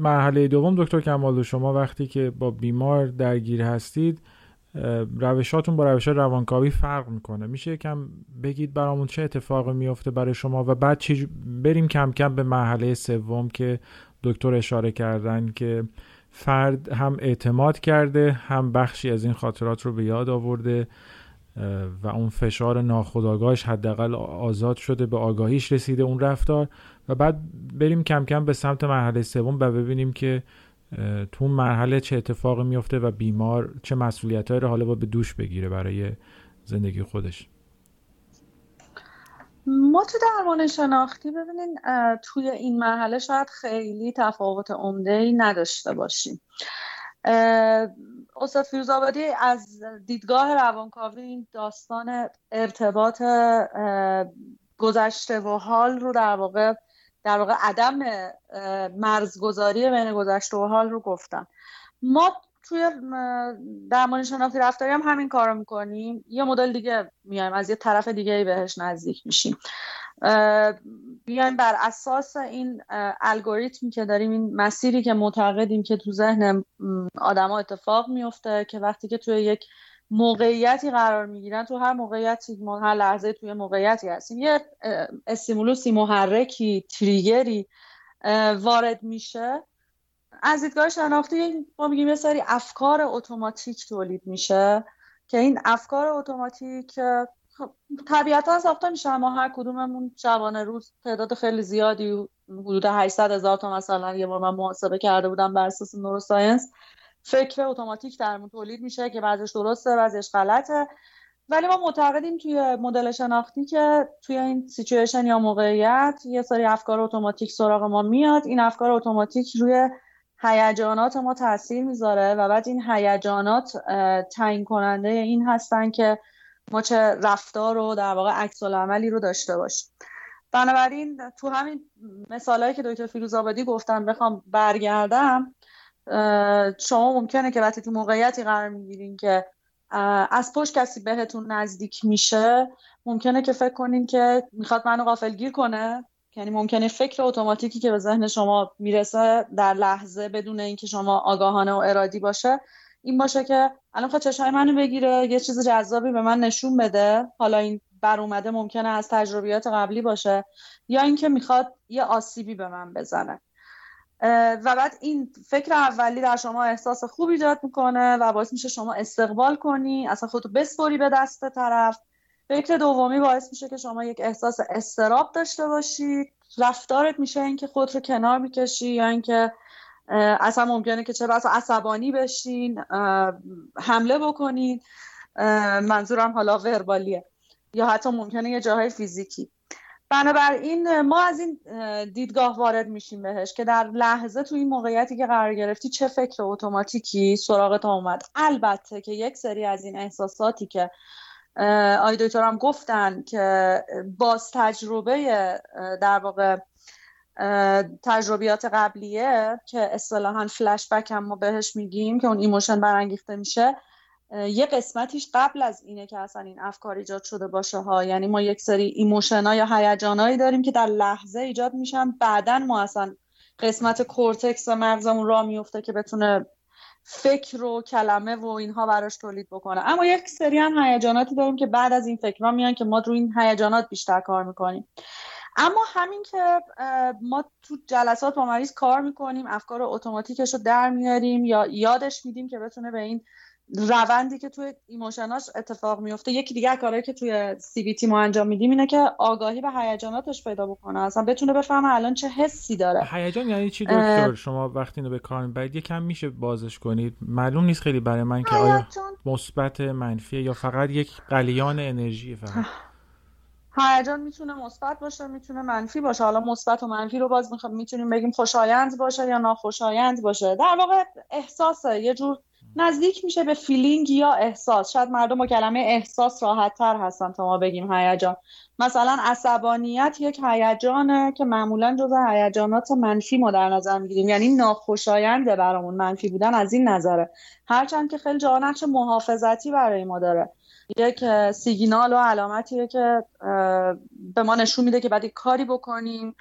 مرحله دوم دکتر کمال شما وقتی که با بیمار درگیر هستید روشاتون با روش روانکاوی فرق می‌کنه. میشه یکم بگید برامون چه اتفاقی میفته برای شما و بعد چی بریم کم کم به مرحله سوم که دکتر اشاره کردن که فرد هم اعتماد کرده هم بخشی از این خاطرات رو به یاد آورده و اون فشار ناخودآگاهش حداقل آزاد شده به آگاهیش رسیده اون رفتار. و بعد بریم کم کم به سمت مرحله سوم و ببینیم که تو اون مرحله چه اتفاقی میفته و بیمار چه مسئولیت رو حالا با به دوش بگیره برای زندگی خودش. ما تو درمان شناختی ببینین توی این مرحله شاید خیلی تفاوت عمده ای نداشته باشیم. استاد فیروزآبادی از دیدگاه روانکاوی این داستان ارتباط گذشته و حال رو در واقع در واقع عدم مرزگذاری بین گذشته و حال رو گفتن. ما توی درمان شناختی رفتاری هم همین کارو می‌کنیم. یه مدل دیگه میایم از یه طرف دیگه بهش نزدیک میشیم. بیایم بر اساس این الگوریتمی که داریم این مسیری که معتقدیم که تو ذهن آدما اتفاق میفته که وقتی که توی یک موقعیتی قرار می‌گیرن تو هر موقعیتی ما هر لحظه توی موقعیتی هستیم. یه استیمولوسی محرکی تریگری وارد میشه. از دیدگاه شناختی ما میگیم یه سری افکار اتوماتیک تولید میشه که این افکار اتوماتیک طبیعتا ساخته میشن ما هر کدوممون شبانه روز تعداد خیلی زیادی حدود 800 هزار تا مثلا یه بار من محاسبه کرده بودم بر اساس neuroscience فکر اتوماتیک درمون تولید میشه که بعضش درسته بعضش غلطه. ولی ما معتقدیم توی مدل شناختی که توی این سیچویشن یا موقعیت یه سری افکار اتوماتیک سراغ ما میاد. این افکار اتوماتیک روی هیجانات ما تاثیر می‌ذاره و بعد این هیجانات تعیین کننده این هستن که ما چه رفتار رو در واقع عکس عملی رو داشته باشیم. بنابراین تو همین مثالهایی که دکتر فیروزآبادی گفتن بخوام برگردم شما ممکنه که وقتی تو موقعیتی قرار می‌گیرین که از پشت کسی بهتون نزدیک میشه ممکنه که فکر کنین که می‌خواد منو غافلگیر کنه. یعنی ممکنه فکر اتوماتیکی که به ذهن شما می‌رسه در لحظه بدون اینکه شما آگاهانه و ارادی باشه این باشه که الان خواهد چشای منو بگیره یه چیز جذابی به من نشون بده. حالا این بر اومده ممکنه از تجربیات قبلی باشه. یا اینکه می‌خواد یه آسیبی به من بزنه. و بعد این فکر اولی در شما احساس خوب ایجاد می‌کنه و باعث میشه شما استقبال کنی. اصلا خودتو بسپری به دست طرف. فکر دومی باعث میشه که شما یک احساس استراب داشته باشید رفتارت میشه اینکه خود رو کنار می‌کشی یا اینکه اصلا ممکنه که چه بسا عصبانی بشین حمله بکنید منظورم حالا وربالیه. یا حتی ممکنه یه جاهای فیزیکی. بنابراین ما از این دیدگاه وارد میشیم بهش که در لحظه تو این موقعیتی که قرار گرفتی چه فکر اتوماتیکی سراغت اومد البته که یک سری از این احساساتی که آی هم گفتن که باز تجربه در واقع تجربیات قبلیه که اصطلاحا فلش بک هم ما بهش میگیم که اون emotion برانگیخته میشه یه قسمتیش قبل از اینه که اصلا این افکار ایجاد شده باشه ها. یعنی ما یک سری emotion یا هیجانایی داریم که در لحظه ایجاد میشن بعدا ما اصلا قسمت کورتکس مغزمون راه میفته که بتونه فکر و کلمه و اینها براش تولید بکنه. اما یک سری هم هیجاناتی داریم که بعد از این فکرها میان که ما رو این هیجانات بیشتر کار می‌کنیم. اما همین که ما تو جلسات با مریض کار می‌کنیم افکار اتوماتیکش رو در میاریم یا یادش میدیم که بتونه به این روندی که توی ایموشناش اتفاق میفته یکی دیگه کارهایی که توی سی بی تی ما انجام میدیم اینه که آگاهی به هیجاناتش پیدا بکنه اصلا بتونه بفهمه الان چه حسی داره. هیجان یعنی چی دکتر؟ شما وقتی اینو به کار می‌برید یکم میشه بازش کنید؟ معلوم نیست خیلی برای من که آیا مثبت منفی یا فقط یک غلیان انرژی فقط؟ هیجان می‌تونه مثبت باشه می‌تونه منفی باشه. حالا مثبت و منفی رو باز می‌تونیم بگیم خوشایند باشه یا ناخوشایند باشه. در واقع احساسه. یه جور نزدیک میشه به feeling یا احساس. شاید مردم با کلمه احساس راحت تر هستن تا ما بگیم هیجان. مثلا عصبانیت یک هیجانه که معمولا جزء هیجانات منفی ما در نظر می‌گیریم. یعنی ناخوشاینده برامون منفی بودن از این نظره. هرچند که خیلی جا نقش محافظتی برای ما داره. یک سیگنال و علامتیه که به ما نشون میده که باید کاری بکنیم.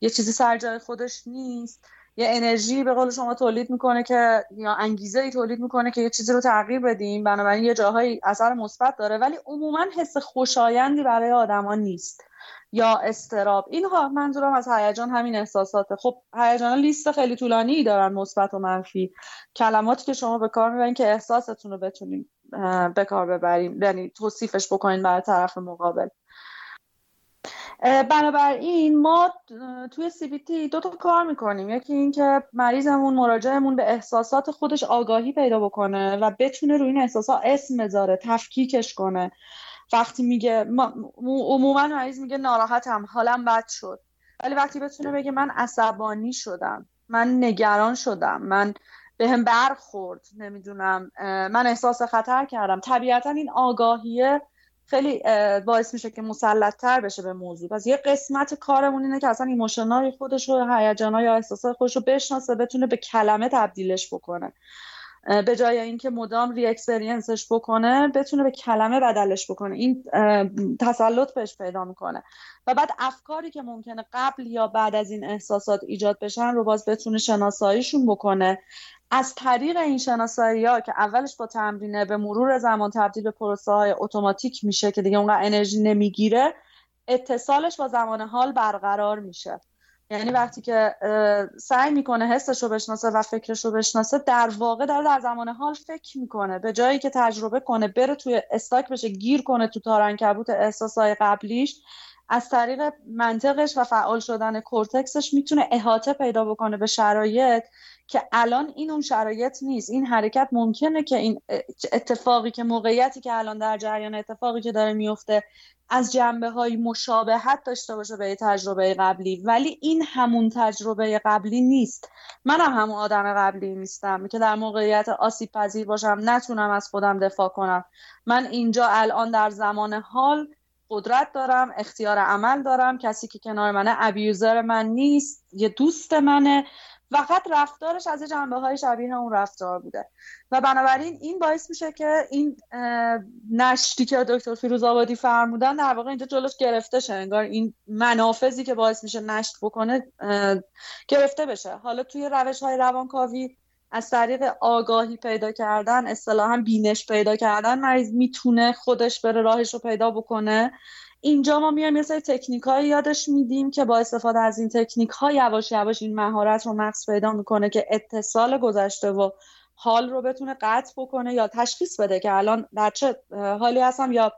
یه چیزی سر جای خودش نیست. یه انرژی به قول شما تولید می‌کنه که یا انگیزه ای تولید می‌کنه که یه چیزی رو تغییر بدیم. بنابراین یه جاهایی اثر مثبت داره. ولی عموما حس خوشایندی برای آدما نیست. یا استراب. اینها منظورم از هیجان همین احساساته. خب هیجان لیست خیلی طولانی دارن مثبت و منفی. کلماتی که شما به کار می‌برین که احساستون رو بتونیم به کار ببریم. یعنی توصیفش بکنین برای طرف مقابل. بنابراین ما توی سی دو تا کار می‌کنیم. یکی اینکه مریضمون مراجعمون به احساسات خودش آگاهی پیدا بکنه و بتونه روی این احساسات اسم بذاره تفکیکش کنه. وقتی میگه عموما مریض میگه ناراحتم حالم بد شد. ولی وقتی بتونه بگه من عصبانی شدم من نگران شدم من به هم برخورد نمی‌دونم. من احساس خطر کردم. طبیعتا این آگاهیه خیلی باعث میشه که مسلطتر بشه به موضوع. پس یه قسمت کارمون اینه که اصلا emotion ای خودش رو هیجانای یا احساسات خودش رو بشناسه بتونه به کلمه تبدیلش بکنه. به جای اینکه مدام re-experience ش بکنه بتونه به کلمه بدلش بکنه. این تسلط بهش پیدا می‌کنه. و بعد افکاری که ممکنه قبل یا بعد از این احساسات ایجاد بشن رو باز بتونه شناساییشون بکنه. از طریق این شناسایی ها که اولش با تمرینه به مرور زمان تبدیل به پروسه های اتوماتیک میشه که دیگه اونقدر انرژی نمی‌گیره اتصالش با زمان حال برقرار میشه. یعنی وقتی که سعی می‌کنه حسش رو بشناسه و فکرش رو بشناسه در واقع داره در زمان حال فکر می‌کنه. به جایی که تجربه کنه بره توی stuck بشه گیر کنه تو تار عنکبوت احساسای قبلیش از طریق منطقش و فعال شدن کورتکسش می‌تونه احاطه پیدا بکنه به شرایط که الان این اون شرایط نیست. این حرکت ممکنه که این اتفاقی که موقعیتی که الان در جریان اتفاقی که داره میفته از جنبه های مشابهت داشته باشه به تجربه قبلی ولی این همون تجربه قبلی نیست. منم همون آدم قبلی نیستم که در موقعیت آسیب پذیر باشم نتونم از خودم دفاع کنم. من اینجا الان در زمان حال قدرت دارم اختیار عمل دارم. کسی که کنار منه ابیوزر من نیست یه دوست منه. فقط رفتارش از جنبه های شبیه اون رفتار بوده. و بنابراین این باعث میشه که این نشتی که دکتر فیروز آبادی فرمودن در واقع اینجا جلوش گرفته شه انگار این منافذی که باعث میشه نشت بکنه گرفته بشه. حالا توی روش های روانکاوی از طریق آگاهی پیدا کردن اصطلاحا بینش پیدا کردن مریض می‌تونه خودش بره راهش رو پیدا بکنه. اینجا ما میایم یه سری تکنیک یادش میدیم که با استفاده از این تکنیک ها یواش یواش این مهارت رو مغز پیدا می‌کنه که اتصال گذشته و حال رو بتونه قطع بکنه یا تشخیص بده که الان در چه حالی هستم یا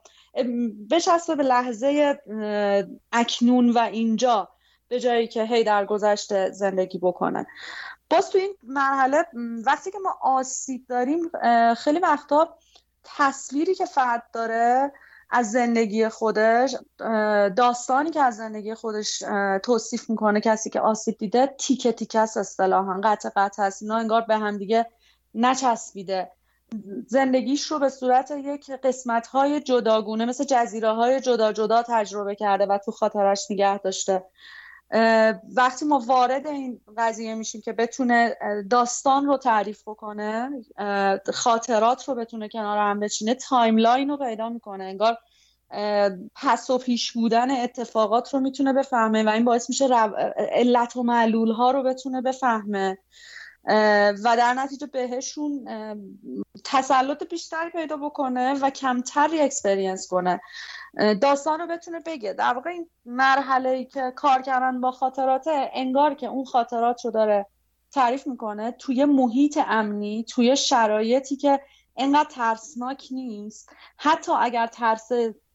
بچسبه به لحظه اکنون و اینجا به جایی که هی در گذشته زندگی بکنن. باز تو این مرحله وقتی که ما آسیب داریم خیلی وقتا تصویری که فرد داره از زندگی خودش داستانی که از زندگی خودش توصیف می‌کنه کسی که آسیب دیده تیکه تیکه است اصطلاحا قطع قطع هست اینا انگار به هم دیگه نچسبیده. زندگیش رو به صورت یک قسمت های جداگونه مثل جزیره های جدا جدا تجربه کرده و تو خاطرش نگه داشته. وقتی ما وارد این قضیه میشیم که بتونه داستان رو تعریف بکنه خاطرات رو بتونه کنار هم بچینه timeline رو پیدا می‌کنه. انگار پس و پیش بودن اتفاقات رو می‌تونه بفهمه و این باعث میشه علت و معلول ها رو بتونه بفهمه. و در نتیجه بهشون تسلط بیشتری پیدا بکنه و کمتر re-experience کنه. داستان رو بتونه بگه. در واقع این مرحله ای که کار کردن با خاطرات انگار که اون خاطرات رو داره تعریف می‌کنه توی محیط امنی توی شرایطی که انقدر ترسناک نیست. حتی اگر ترس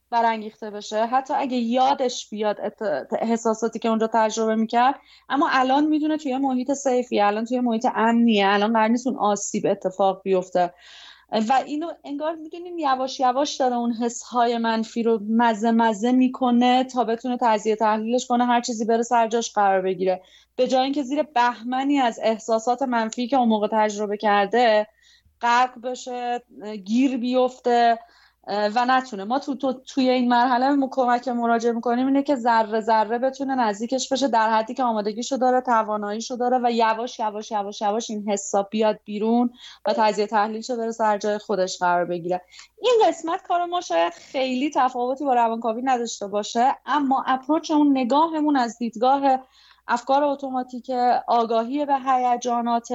برانگیخته بشه حتی اگه یادش بیاد احساساتی که اونجا تجربه می‌کرد. اما الان می‌دونه توی محیط سیفی الان توی محیط امنیه الان قرار نیست اون آسیب اتفاق بیفته. و اینو انگار می‌دونین یواش یواش داره اون حس های منفی رو مزه مزه می‌کنه تا بتونه تجزیه تحلیلش کنه هر چیزی بره سر جاش قرار بگیره. به جای اینکه زیر بهمنی از احساسات منفی که اون موقع تجربه کرده غرق بشه گیر بیفته و نتونه. ما تو, تو توی این مرحله کمک مراجعه می‌کنیم اینه که ذره ذره بتونه نزدیکش بشه در حدی که آمادگیشو داره تواناییشو داره و یواش یواش یواش یواش این حساب بیاد بیرون و تجزیه تحلیلشو بره سر جای خودش قرار بگیره. این قسمت کار ما شاید خیلی تفاوتی با روانکاوی نداشته باشه اما اپروچ اون نگاهمون از دیدگاه افکار اتوماتیک آگاهی به هیجانات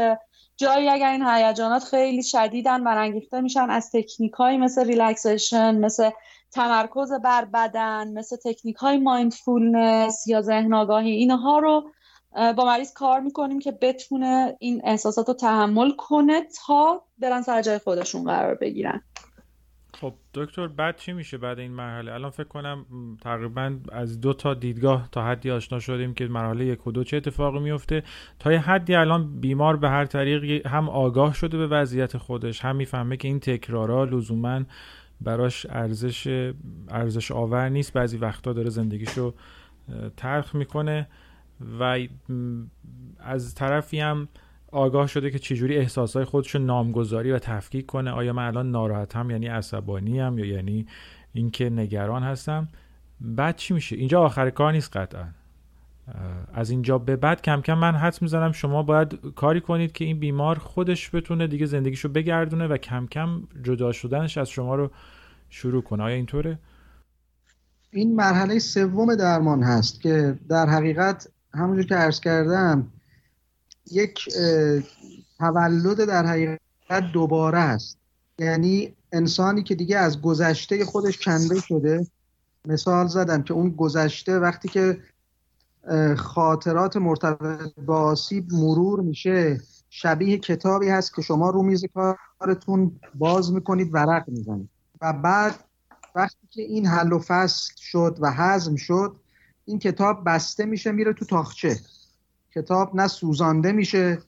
جایی اگر این هیجانات خیلی شدیدن برانگیخته میشن از تکنیک های مثل relaxation مثل تمرکز بر بدن مثل تکنیک های mindfulness یا ذهن آگاهی اینها رو با مریض کار می‌کنیم که بتونه این احساسات رو تحمل کنه تا برن سر جای خودشون قرار بگیرن. خب دکتر بعد چی میشه بعد این مرحله؟ الان فکر کنم تقریبا از دو تا دیدگاه تا حدی آشنا شدیم که مرحله یک و دو چه اتفاقی میفته. تا یه حدی الان بیمار به هر طریق هم آگاه شده به وضعیت خودش هم می‌فهمه که این تکرارا لزوما براش ارزش ارزش آور نیست. بعضی وقتا داره زندگیشو ترخ می‌کنه و از طرفی هم آگاه شده که چجوری احساسهای خودش رو نامگذاری و تفکیک کنه. آیا من الان ناراحتم یعنی عصبانی هم یا یعنی اینکه نگران هستم؟ بعد چی میشه؟ اینجا آخر کار نیست قطعا. از اینجا به بعد کم کم من حدس می‌زنم شما باید کاری کنید که این بیمار خودش بتونه دیگه زندگیشو بگردونه و کم کم جدا شدنش از شما رو شروع کنه. آیا اینطوره؟ این مرحله سوم درمان هست که در حقیقت همونجور که عرض کردم یک تولد در حقیقت دوباره است. یعنی انسانی که دیگه از گذشته خودش کنده شده مثال زدم که اون گذشته وقتی که خاطرات مرتبط با آسیب مرور میشه شبیه کتابی هست که شما رو میز کارتون باز می‌کنید ورق می‌زنید. و بعد وقتی که این حل و فصل شد و حزم شد این کتاب بسته میشه میره تو تاخچه. کتاب نه سوزانده میشه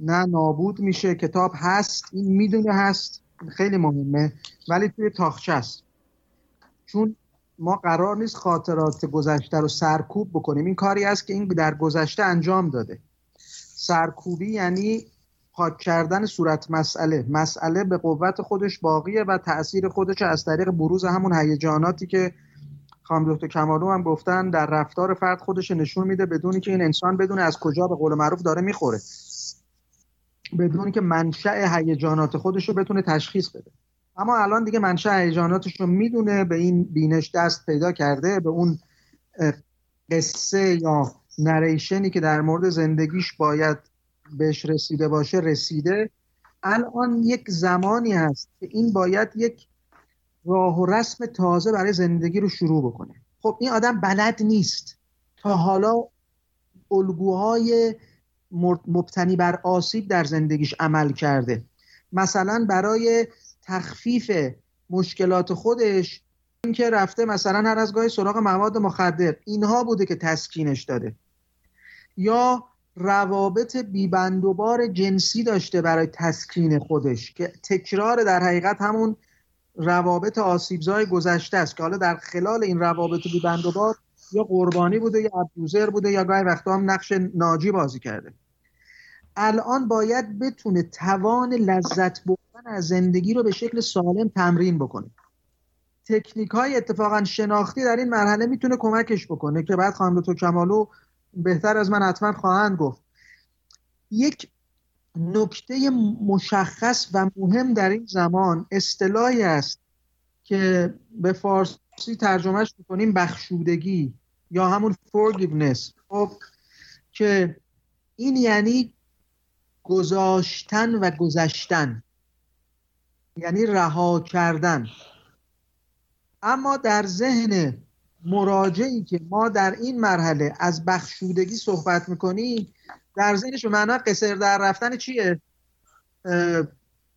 نه نابود میشه. کتاب هست این می‌دونه هست خیلی مهمه ولی توی تاخچه است. چون ما قرار نیست خاطرات گذشته رو سرکوب بکنیم. این کاری است که این در گذشته انجام داده. سرکوبی یعنی پاک کردن صورت مسئله. مسئله به قوت خودش باقیه و تاثیر خودش از طریق بروز همون هیجاناتی که خانم دکتر کمالو هم گفتن در رفتار فرد خودش نشون میده بدونی که این انسان بدونه از کجا به قول معروف داره می‌خوره. بدونی که منشأ هیجانات خودش رو بتونه تشخیص بده. اما الان دیگه منشأ هیجاناتش رو می‌دونه به این بینش دست پیدا کرده به اون قصه یا نریشنی که در مورد زندگیش باید بهش رسیده باشه رسیده. الان یک زمانی هست که این باید یک راه و رسم تازه برای زندگی رو شروع بکنه. خب این آدم بلد نیست. تا حالا الگوهای مبتنی بر آسیب در زندگیش عمل کرده. مثلا برای تخفیف مشکلات خودش اینکه رفته مثلا هر از گاهی سراغ مواد مخدر. اینها بوده که تسکینش داده. یا روابط بیبندوبار جنسی داشته برای تسکین خودش که تکرار در حقیقت همون روابط آسیبزای گذشته است که حالا در خلال این روابط بیبندوبار یا قربانی بوده یا ابیوزر بوده یا گاهی وقتا هم نقش ناجی بازی کرده. الان باید بتونه توان لذت بردن از زندگی رو به شکل سالم تمرین بکنه. تکنیک های اتفاقا شناختی در این مرحله می‌تونه کمکش بکنه. که بعد خانم دکتر کمالو بهتر از من حتما خواهند گفت. یک نکته مشخص و مهم در این زمان اصطلاحی است که به فارسی ترجمهش می‌کنیم بخشودگی یا همون forgiveness. خب که این یعنی گذاشتن و گذشتن یعنی رها کردن. اما در ذهن مراجعی که ما در این مرحله از بخشودگی صحبت می‌کنیم در ذهنش به معنا قصر در رفتن چیه؟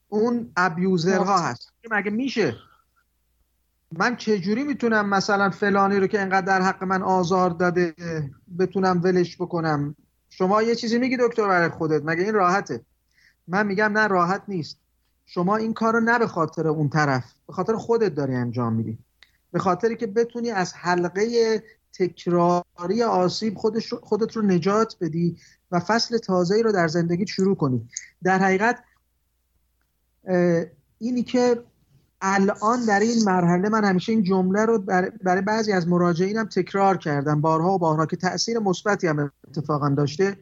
اون ابیوزرها هست. مگه میشه؟ من چجوری می‌تونم مثلا فلانی رو که انقدر در حق من آزار داده بتونم ولش بکنم؟ شما یه چیزی میگی دکتر برای خودت مگه این راحته؟ من میگم نه راحت نیست. شما این کار رو نه به خاطر اون طرف به خاطر خودت داری انجام میدی. به خاطری که بتونی از حلقه تکراری آسیب خودت رو نجات بدی و فصل تازه‌ای رو در زندگی شروع کنی. در حقیقت اینی که الان در این مرحله من همیشه این جمله رو برای بعضی از مراجعینم تکرار کردم. بارها و بارها که تاثیر مثبتی هم اتفاقا داشته.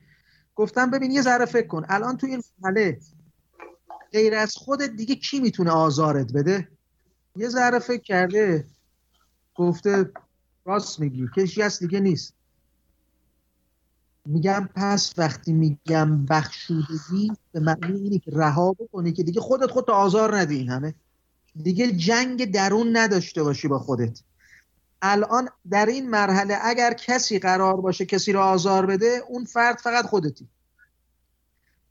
گفتم ببین یه ذره فکر کن. الان تو این مرحله غیر از خودت دیگه کی می‌تونه آزارت بده؟ یه ذره فکر کرده. گفته راست میگی کسی هست دیگه نیست. میگم پس وقتی میگم بخشودگی به معنی اینه که رها بکنی که دیگه خودت خودت آزار ندی این همه. دیگه جنگ درون نداشته باشی با خودت. الان در این مرحله اگر کسی قرار باشه کسی رو آزار بده اون فرد فقط خودتی.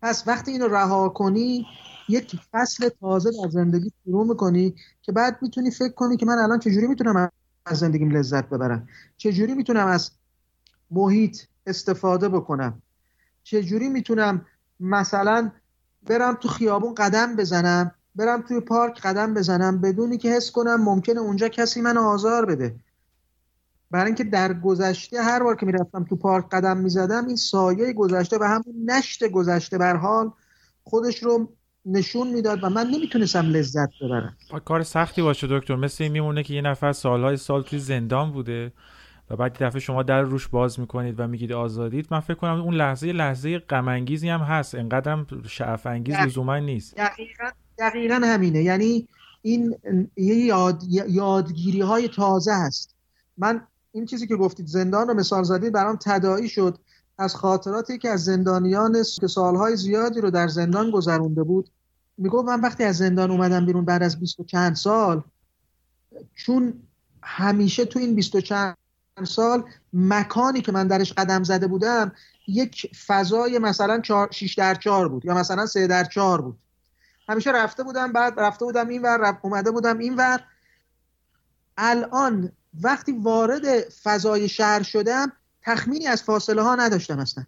پس وقتی اینو رها کنی یک فصل تازه در زندگی شروع می‌کنی که بعد می‌تونی فکر کنی که من الان چجوری می‌تونم از زندگیم لذت ببرم. چجوری می‌تونم از محیط استفاده بکنم؟ چجوری می‌تونم مثلا برم تو خیابون قدم بزنم برم توی پارک قدم بزنم بدونی که حس کنم ممکنه اونجا کسی من آزار بده؟ برای اینکه در گذشته هر بار که می‌رفتم تو پارک قدم می‌زدم این سایه گذشته و همون نشت گذشته بر حال خودش رو نشون می‌داد و من نمی‌تونستم لذت ببرم. کار سختی باشه دکتر. مثل این میمونه که یه نفر سالهای سال توی زندان بوده و بعد دفعه شما در روش باز می‌کنید و میگید آزادید. من فکر کنم اون لحظه لحظه غم انگیزی هم هست. انقدرم شعف انگیز لزوما نیست. دقیقا, دقیقا همینه. یعنی این یه یاد، یادگیری های تازه هست. من این چیزی که گفتید زندان رو مثال زدید برام تداعی شد. از خاطراتی که از زندانیان که سالهای زیادی رو در زندان گذرونده بود می‌گفت من وقتی از زندان اومدم بیرون بعد از بیست و چند سال چون همیشه تو این بیست و چند سال مکانی که من درش قدم زده بودم یک فضای مثلا 6 در 4 بود یا مثلا 3 در 4 بود. همیشه رفته بودم بعد رفته بودم این ور اومده بودم این ور. الان وقتی وارد فضای شهر شدم تخمینی از فاصله ها نداشتم اصلا.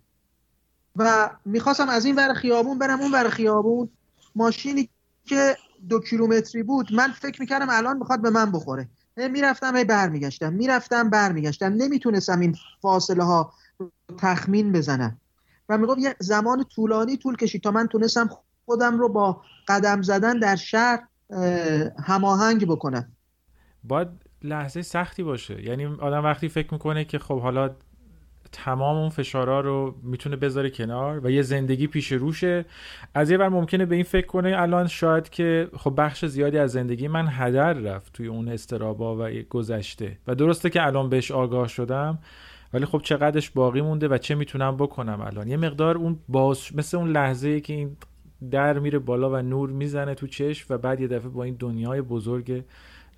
و می‌خواستم از این ور خیابون برم اون ور خیابون. ماشینی که دو کیلومتری بود من فکر می‌کردم الان می‌خواد به من بخوره. می‌رفتم هی برمیگشتم. می‌رفتم برمیگشتم. نمی‌تونستم این فاصله ها تخمین بزنم. و می‌گفت یه زمان طولانی طول کشید تا من تونستم خودم رو با قدم زدن در شهر هماهنگ بکنم. باید لحظه سختی باشه. یعنی آدم وقتی فکر می‌کنه که خب حالا تمام اون فشارها رو می‌تونه بذاره کنار و یه زندگی پیش روشه. از یه بر ممکنه به این فکر کنه الان شاید که خب بخش زیادی از زندگی من هدر رفت توی اون استرابا و گذشته و درسته که الان بهش آگاه شدم ولی خب چقدرش باقی مونده و چه می‌تونم بکنم الان؟ یه مقدار اون باز مثل اون لحظه که این در میره بالا و نور می‌زنه تو چشم و بعد یه دفعه با این دنیای بزرگ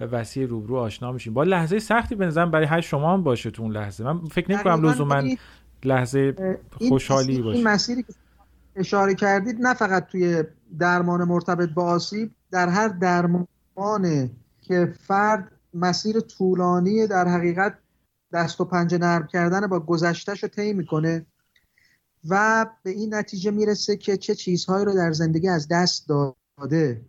وسیع روبرو آشنا میشیم. با لحظه سختی بنظرم برای هر شما هم باشه تو اون لحظه. من فکر نمی کنم لزوما لحظه خوشحالی باشه. این مسیری که اشاره کردید نه فقط توی درمان مرتبط با آسیب در هر درمان که فرد مسیر طولانی در حقیقت دست و پنجه نرم کردن با گذشتهش رو طی می‌کنه و به این نتیجه می‌رسه که چه چیزهایی رو در زندگی از دست داده.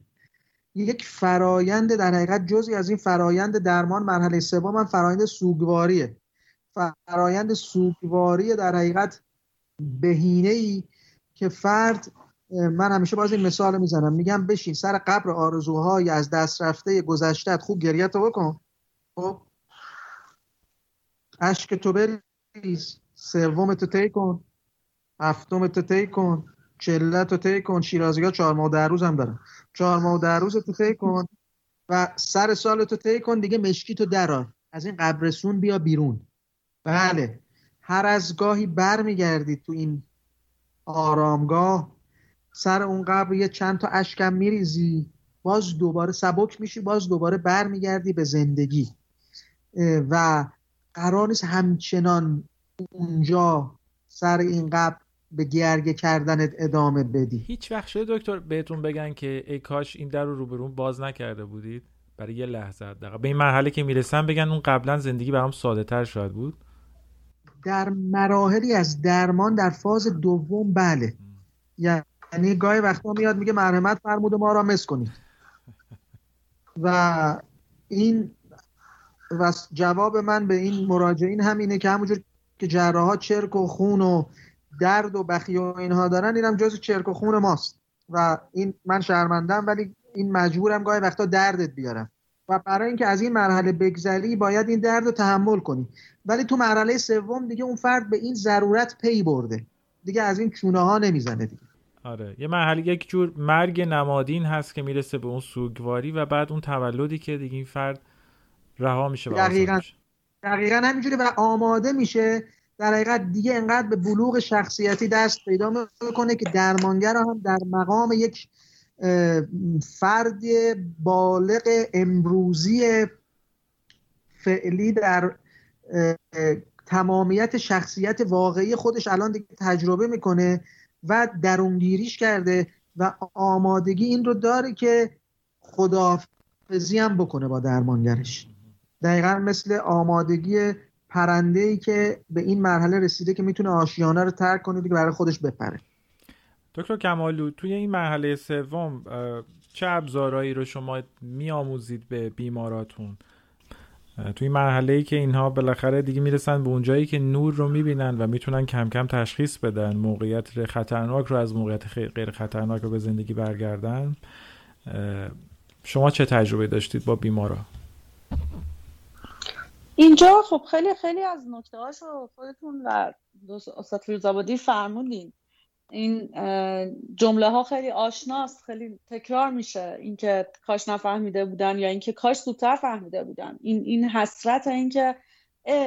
یک فرایند در حقیقت جزی از این فرایند درمان مرحله سوم من فرایند سوگواریه. فرایند سوگواری در حقیقت بهینه ای که فرد من همیشه باز این مثال می‌زنم. میگم بشین سر قبر آرزوهای از دست رفته گذشته خوب گریه تو بکن. خب؟ اشک تو بریز. سوم تو تی کن. هفتم تو تی کن. تو تی کن شیرازی ها چهار ماه در روز هم دارن. چهار ماه در روز تو کن و سر سال تو تی کن دیگه مشکی تو درار از این قبرسون بیا بیرون. بله هر از گاهی بر میگردید تو این آرامگاه سر اون قبر یه چند تا اشکم میریزی باز دوباره سبک میشی باز دوباره بر میگردی به زندگی. و قرار نیست همچنان اونجا سر این قبر به گرگه کردنت ادامه بدی. هیچ وقت شده دکتر بهتون بگن که ای کاش این در رو روبرون باز نکرده بودید؟ برای یه لحظه دقیقا به این مرحله که می‌رسن بگن اون قبلا زندگی برام ساده تر شاید بود؟ در مراحلی از درمان در فاز دوم بله. یعنی گاهی وقتا میاد میگه مرحمت فرمود ما را مس کنید. و این و جواب من به این مراجعین همینه که همونجور که جراحا چرک و خون و درد و بخی و اینها دارن اینم جز چرک و خون ماست. و این من شرمندم ولی این مجبورم گاهی وقتا دردت بیارم. و برای اینکه از این مرحله بگذری باید این درد رو تحمل کنی. ولی تو مرحله سوم دیگه اون فرد به این ضرورت پی برده. دیگه از این چونه ها نمی‌زنه دیگه. آره. یه مرحله یک جور مرگ نمادین هست که می‌رسه به اون سوگواری و بعد اون تولدی که دیگه این فرد رها میشه دقیقا. دقیقا همینجوری و آماده میشه در حقیقت دیگه انقدر به بلوغ شخصیتی دست پیدا می‌کنه که درمانگر هم در مقام یک فرد بالغ امروزی فعلی در تمامیت شخصیت واقعی خودش الان دیگه تجربه می‌کنه و درونگیریش کرده و آمادگی این رو داره که خداحافظی هم بکنه با درمانگرش. دقیقا مثل آمادگی پرنده ای که به این مرحله رسیده که می‌تونه آشیانه رو ترک کنه دیگه برای خودش بپره. دکتر کمالو توی این مرحله سوم چه ابزارهایی رو شما میآموزید به بیماراتون؟ توی مرحله ای که اینها بالاخره دیگه می‌رسن به اونجایی که نور رو می‌بینن و می‌تونن کم کم تشخیص بدن موقعیت خطرناک رو از موقعیت غیر خطرناک رو به زندگی برگردن. شما چه تجربه داشتید با بیمارا؟ اینجا خب خیلی خیلی از نکته رو خودتون و استاد فیروزآبادی فرمودین. این جمله ها خیلی آشناست خیلی تکرار میشه اینکه کاش نفهمیده بودن یا اینکه کاش زودتر فهمیده بودن. این این حسرت اینکه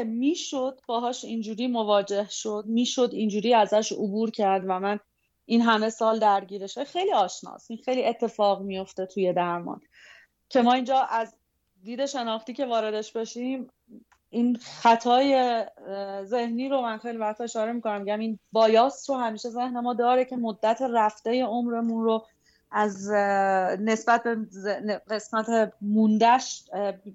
می‌شد باهاش اینجوری مواجه شد می‌شد اینجوری ازش عبور کرد و من این همه سال درگیرش خیلی آشناست این خیلی اتفاق میفته توی درمان. که ما اینجا از دید شناختی که واردش بشیم این خطای ذهنی رو من خیلی وقتا اشاره می‌کنم. میگم این بایاس رو همیشه ذهن ما داره که مدت رفته عمرمون رو از نسبت به قسمت موندش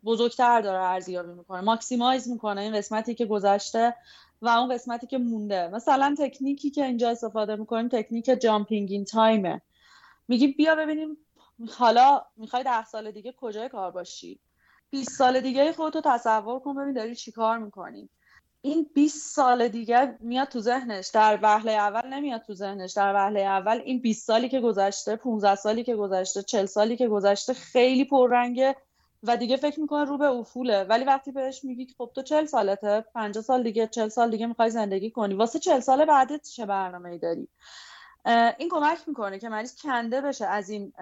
بزرگتر داره ارزیابی می‌کنه ماکسیمایز می‌کنه این قسمتی که گذشته و اون قسمتی که مونده. مثلا تکنیکی که اینجا استفاده می‌کنیم تکنیک جامپینگ این تایمه. میگیم بیا ببینیم حالا می‌خوای ده سال دیگه کجای کار باشی؟ 20 سال دیگه خودتو تصور کن ببین داری چی کار می‌کنی. این 20 سال دیگه میاد تو ذهنش. در وهله اول نمیاد تو ذهنش. در وهله اول این 20 سالی که گذشته 15 سالی که گذشته 40 سالی که گذشته خیلی پررنگه و دیگه فکر می‌کنه رو به افوله. ولی وقتی بهش میگی خب تو 40 سالته 50 سال دیگه 40 سال دیگه می‌خوای زندگی کنی. واسه 40 سال بعدت چه برنامه ای داری این کمک می‌کنه که مریض کنده بشه از این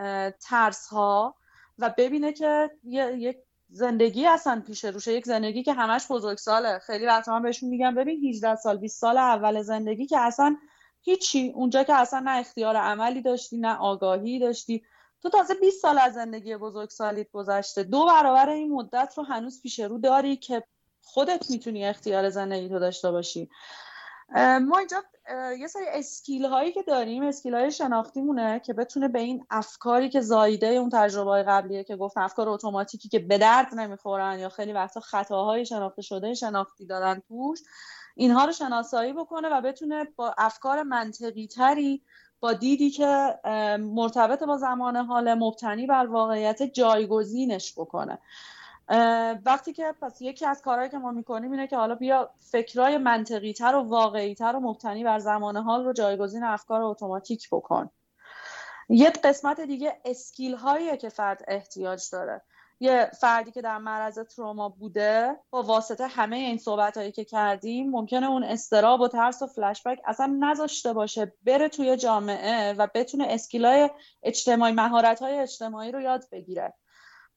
ترس ها و ببینه که یک زندگی اصلا پیش روشه. یک زندگی که همش بزرگساله. خیلی وقتا من بهشون میگم ببین 18 سال 20 سال اول زندگی که اصلا هیچی. اونجا که اصلا نه اختیار عملی داشتی نه آگاهی داشتی. تو تازه 20 سال از زندگی بزرگسالیت گذشته. دو برابر این مدت رو هنوز پیش رو داری که خودت می‌تونی اختیار زندگی تو داشته باشی. ما اینجا یه سری اسکیل هایی که داریم اسکیل های شناختیمونه که بتونه به این افکاری که زایده اون تجربه قبلیه که گفت افکار اتوماتیکی که به درد نمی‌خورن یا خیلی وقتا خطاهای شناخته شده شناختی دارن توش اینها رو شناسایی بکنه و بتونه با افکار منطقی تری با دیدی که مرتبط با زمان حال مبتنی بر واقعیت جایگزینش بکنه. وقتی که پس یکی از کارهایی که ما می‌کنیم اینه که حالا بیا فکرای منطقی تر و واقعی تر و مبتنی بر زمان حال رو جایگزین افکار اتوماتیک بکن. یه قسمت دیگه اسکیل هاییه که فرد احتیاج داره. یه فردی که در معرض تروما بوده با واسطه همه این صحبت هایی که کردیم ممکنه اون استراب و ترس و فلشبک اصلا نذاشته باشه بره توی جامعه و بتونه اسکیل های اجتماعی مهارت های اجتماعی رو یاد بگیره.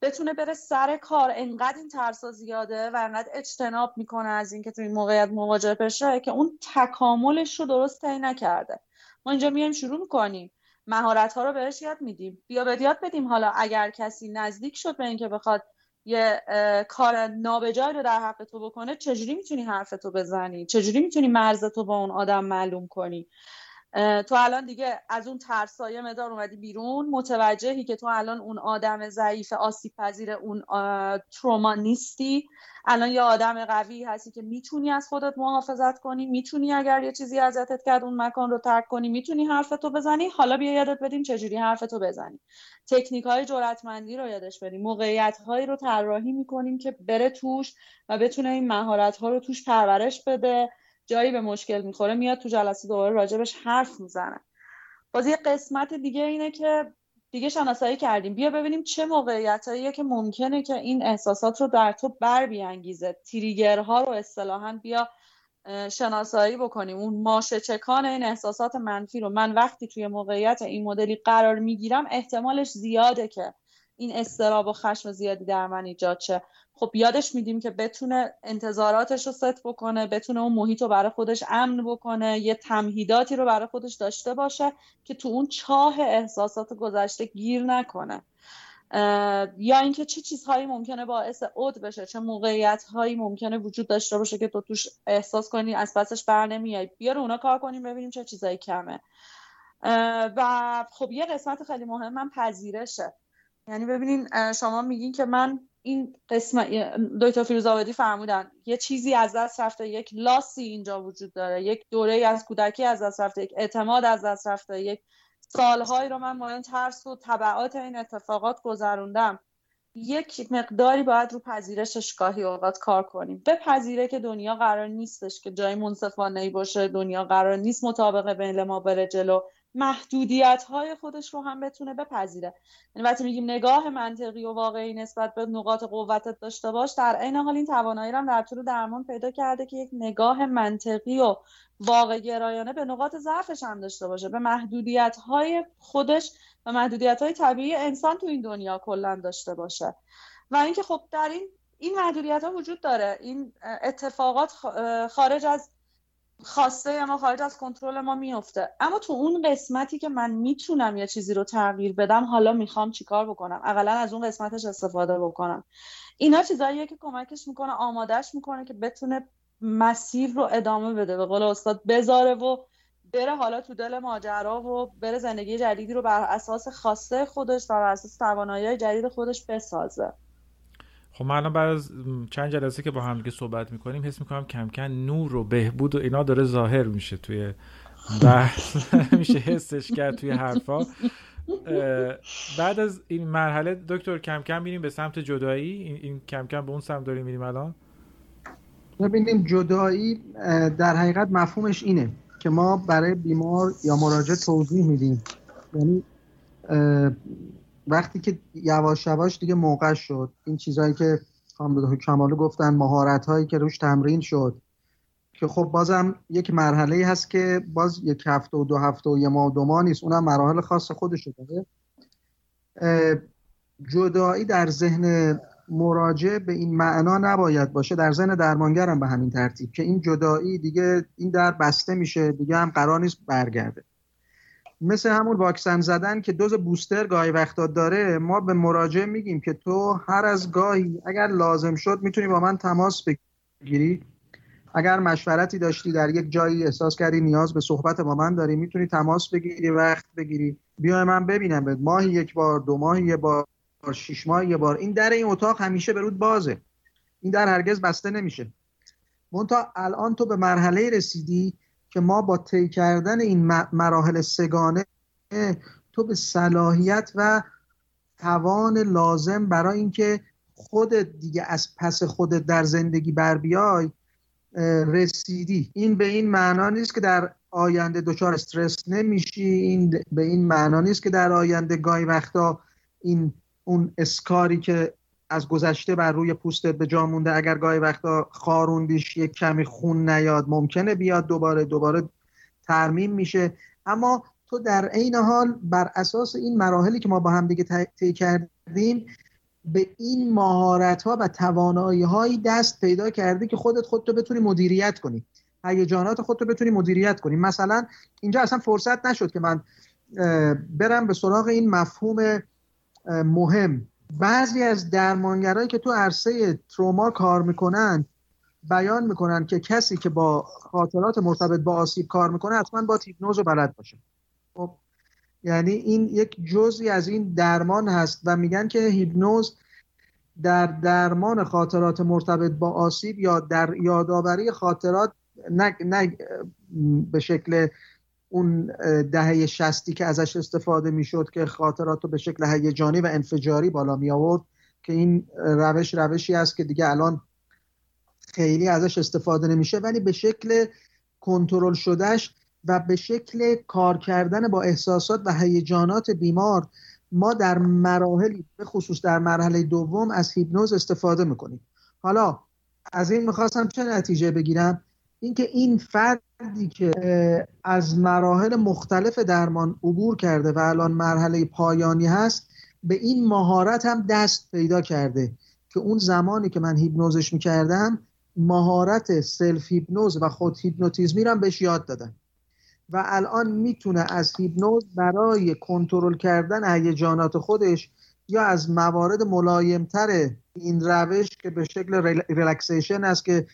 بتونه بره سر کار. انقدر این ترسا زیاده و انقدر اجتناب می‌کنه از اینکه تو این موقعیت مواجه بشه که اون تکاملش رو درست طی نکرده. ما اینجا میایم شروع می‌کنیم. مهارت ها رو بهش یاد میدیم. بیا به یاد بدیم حالا اگر کسی نزدیک شد به اینکه بخواد یه کار نابجای رو در حق تو بکنه چجوری می‌تونی حرف تو بزنی؟ چجوری می‌تونی مرز تو با اون آدم معلوم کنی؟ تو الان دیگه از اون ترسایه مدار اومدی بیرون. متوجهی که تو الان اون آدم ضعیف آسیب پذیر اون تروما نیستی. الان یه آدم قوی هستی که می‌تونی از خودت محافظت کنی می‌تونی اگر یه چیزی ازتت کرد اون مکان رو ترک کنی می‌تونی حرفتو بزنی. حالا بیا یادت بدیم چجوری حرفتو بزنی. تکنیک های جرأتمندی رو یادش بدیم. موقعیت هایی رو طراحی می‌کنیم که بره توش و بتونه این مهارت ها رو توش پرورش بده. جایی به مشکل می‌خوره میاد تو جلسه دوباره راجبش حرف می‌زنه. باز یه قسمت دیگه اینه که دیگه شناسایی کردیم. بیا ببینیم چه موقعیتاییه که ممکنه که این احساسات رو در تو بر بیانگیزه. تریگرها رو اصطلاحا بیا شناسایی بکنیم. اون ماشه چکان این احساسات منفی رو. من وقتی توی موقعیت این مدلی قرار می‌گیرم احتمالش زیاده که این استراب و خشم زیادی در من ایجاد شه. خب یادش میدیم که بتونه انتظاراتش رو ست بکنه بتونه اون محیط رو برای خودش امن بکنه یه تمهیداتی رو برای خودش داشته باشه که تو اون چاه احساسات گذشته گیر نکنه. یا اینکه چه چیزهایی ممکنه باعث عد بشه چه موقعیت هایی ممکنه وجود داشته باشه که تو توش احساس کنی از پسش بر نمیای. بیار اونا کار کنیم ببینیم چه چیزایی کمه. و خب یه قسمت خیلی مهم من پذیرشه. یعنی ببینین شما میگین که من این قسمت دکتر فیروز آبادی فرمودن یه چیزی از دست رفته یک لاسی اینجا وجود داره یک دوره از کودکی از دست رفته یک اعتماد از دست رفته یک سالهایی رو من با ترس و طبعات این اتفاقات گذروندم. یک مقداری باید رو پذیرشش گاهی اوقات کار کنیم. به پذیره که دنیا قرار نیستش که جای منصفانه ای باشه دنیا قرار نیست مطابق بین ما بره جلو. محدودیت های خودش رو هم بتونه بپذیره. یعنی وقتی میگیم نگاه منطقی و واقعی نسبت به نقاط قوتت داشته باش در عین حال این توانایی هم در طول درمان پیدا کرده که یک نگاه منطقی و واقع گرایانه به نقاط ضعفش هم داشته باشه. به محدودیت های خودش و محدودیت های طبیعی انسان تو این دنیا کلا داشته باشه. و اینکه خب در این این محدودیت ها وجود داره. این اتفاقات خارج از خواسته ما خارج از کنترل ما میفته اما تو اون قسمتی که من می‌تونم یه چیزی رو تغییر بدم حالا می‌خوام چیکار بکنم؟ اقلا از اون قسمتش استفاده بکنم. اینا چیزاییه که کمکش می‌کنه آمادهش می‌کنه که بتونه مسیر رو ادامه بده. به قول استاد بذاره و بره حالا تو دل ماجرا و بره زندگی جدیدی رو بر اساس خواسته خودش و بر اساس توانایی جدید خودش بسازه. خب من الان بعد از چند جلسه که با هم دیگه صحبت می‌کنیم حس می‌کنم کم کم نور و بهبود و اینا داره ظاهر میشه توی بحث. میشه حسش کرد توی حرفا. بعد از این مرحله دکتر کم کم میریم به سمت جدایی؟ این, کم کم به اون سمت داریم میریم الان؟ ببینیم جدایی در حقیقت مفهومش اینه که ما برای بیمار یا مراجع توضیح میدیم. یعنی وقتی که یواش یواش دیگه موقع شد. این چیزهایی که خانم کمالو گفتن مهارت هایی که روش تمرین شد که خب بازم یک مرحله هست که باز یک هفته و دو هفته و یه ماه و دو ماه نیست. اونم مراحل خاص خودش داره. جدایی در ذهن مراجع به این معنا نباید باشه. در ذهن درمانگرم به همین ترتیب که این جدایی دیگه این در بسته میشه. دیگه هم قرار نیست برگرده. مثل همون واکسن زدن که دوز بوستر گاهی وقتا داره ما به مراجع میگیم که تو هر از گاهی اگر لازم شد می‌تونی با من تماس بگیری. اگر مشورتی داشتی در یک جایی احساس کردی نیاز به صحبت با من داری می‌تونی تماس بگیری وقت بگیری. بیا من ببینم به ماهی یک بار دو ماهی یک بار شش ماه یه بار. این در این اتاق همیشه به رود بازه. این در هرگز بسته نمیشه. تا الان تو به مرحله رسیدی که ما با طی کردن این مراحل سگانه تو به صلاحیت و توان لازم برای اینکه خودت دیگه از پس خودت در زندگی بر بیای رسیدی. این به این معنا نیست که در آینده دچار استرس نمیشی. این به این معنا نیست که در آینده گاهی وقتا این اون اسکاری که از گذشته بر روی پوستت به جا مونده. اگر گاهی وقتا خاروندیش یک کمی خون نیاد ممکنه بیاد دوباره دوباره ترمیم میشه. اما تو در عین حال بر اساس این مراحلی که ما با هم دیگه طی کردیم به این مهارت ها و توانایی هایی دست پیدا کرده که خودت خودتو بتونی مدیریت کنی. هیجانات خودتو بتونی مدیریت کنی. مثلا اینجا اصلا فرصت نشد که من برم به سراغ این مفهوم مهم. بعضی از درمانگرایی که تو عرصه تروما کار می‌کنن بیان می‌کنن که کسی که با خاطرات مرتبط با آسیب کار می‌کنه حتما با هیپنوز بلد باشه. خب یعنی این یک جزی از این درمان هست و میگن که هیپنوز در درمان خاطرات مرتبط با آسیب یا در یادآوری خاطرات نه, نه به شکل اون دهه شستی که ازش استفاده می‌شد که خاطرات رو به شکل هیجانی و انفجاری بالا می آورد که این روش روشی است که دیگه الان خیلی ازش استفاده نمیشه ولی به شکل کنترل شدهش و به شکل کار کردن با احساسات و هیجانات بیمار ما در مراحلی به خصوص در مرحله دوم از هیپنوز استفاده می‌کنیم. حالا از این می‌خواستم چه نتیجه بگیرم؟ اینکه این فردی که از مراحل مختلف درمان عبور کرده و الان مرحله پایانی هست به این مهارت هم دست پیدا کرده که اون زمانی که من هیپنوزش می‌کردم مهارت self هیپنوز و خود هیپنوتیزمی رو بهش یاد دادم. و الان می‌تونه از هیپنوز برای کنترل کردن هیجانات خودش یا از موارد ملایمتر این روش که به شکل relaxation است که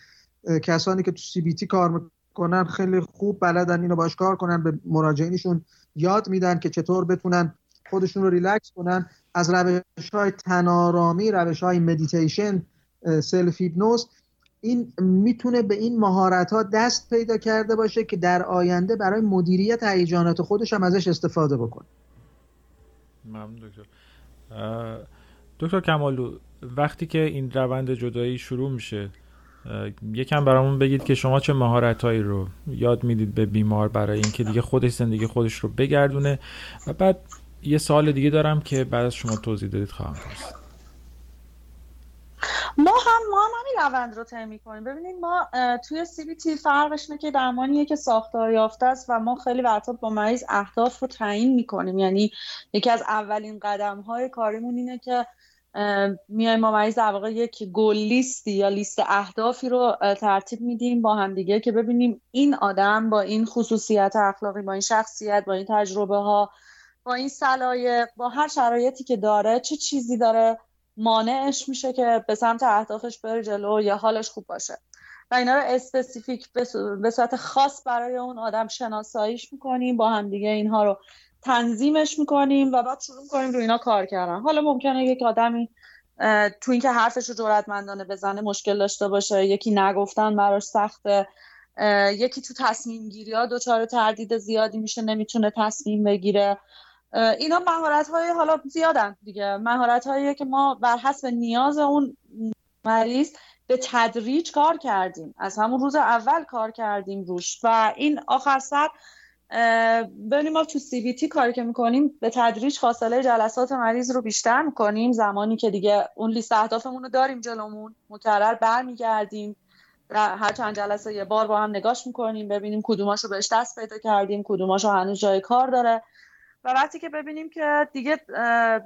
کسانی که تو CBT کار می‌کنن خیلی خوب بلدن اینو باش کار کنن به مراجعینشون یاد میدن که چطور بتونن خودشون رو ریلکس کنن. از روش های تن‌آرامی روش های مدیتیشن self هیپنوز این می‌تونه به این مهارت ها دست پیدا کرده باشه که در آینده برای مدیریت هیجانات خودش هم ازش استفاده بکنه. ممنون دکتر. دکتر کمالو وقتی که این روند جدایی شروع میشه یکم برامون بگید که شما چه مهارتهایی رو یاد می‌دید به بیمار برای اینکه دیگه خودش زندگی خودش رو بگردونه. و بعد یه سال دیگه دارم که بعد از شما توضیح دادید خواهم پرسید. ما هم ما هم همین روند رو طی کنیم ببینید ما توی سی تی فرقش اینه که درمانیه که ساختار یافته است و ما خیلی وقتا با مریض اهداف رو تعیین می‌کنیم. یعنی یکی از اولین قدم های کاریمون اینه که میایم ما مریض در واقع یک گل لیستی یا لیست اهدافی رو ترتیب میدیم با هم دیگه که ببینیم این آدم با این خصوصیت اخلاقی با این شخصیت با این تجربه ها با این صلاحیت با هر شرایطی که داره چه چیزی داره مانعش میشه که به سمت اهدافش بره جلو یا حالش خوب باشه. و اینا رو اسپسیفیک به صورت خاص برای اون آدم شناساییش می‌کنیم با هم دیگه اینها رو تنظیمش می‌کنیم و بعد شروع کنیم رو اینا کار کردن. حالا ممکنه یک آدمی تو اینکه حرفش رو جرأتمندانه بزنه مشکل داشته باشه یکی نگفتن براش سخته یکی تو تصمیم گیری ها دچار تردید زیادی میشه نمی‌تونه تصمیم بگیره. اینا مهارت های حالا زیادن دیگه. مهارت هایی که ما بر حسب نیاز اون مریض به تدریج کار کردیم. از همون روز اول کار کردیم روش. و این آخر سر ببینیم ما تو سی بی تی کاری که می‌کنیم به تدریج فاصله جلسات مریض رو بیشتر می‌کنیم. زمانی که دیگه اون لیست اهدافمون رو داریم جلومون مکرر برمیگردیم. هر چند جلسه یه بار با هم نگاش می‌کنیم ببینیم کدوماشو بهش دست پیدا کردیم کدوماشو هنوز جای کار داره. و وقتی که ببینیم که دیگه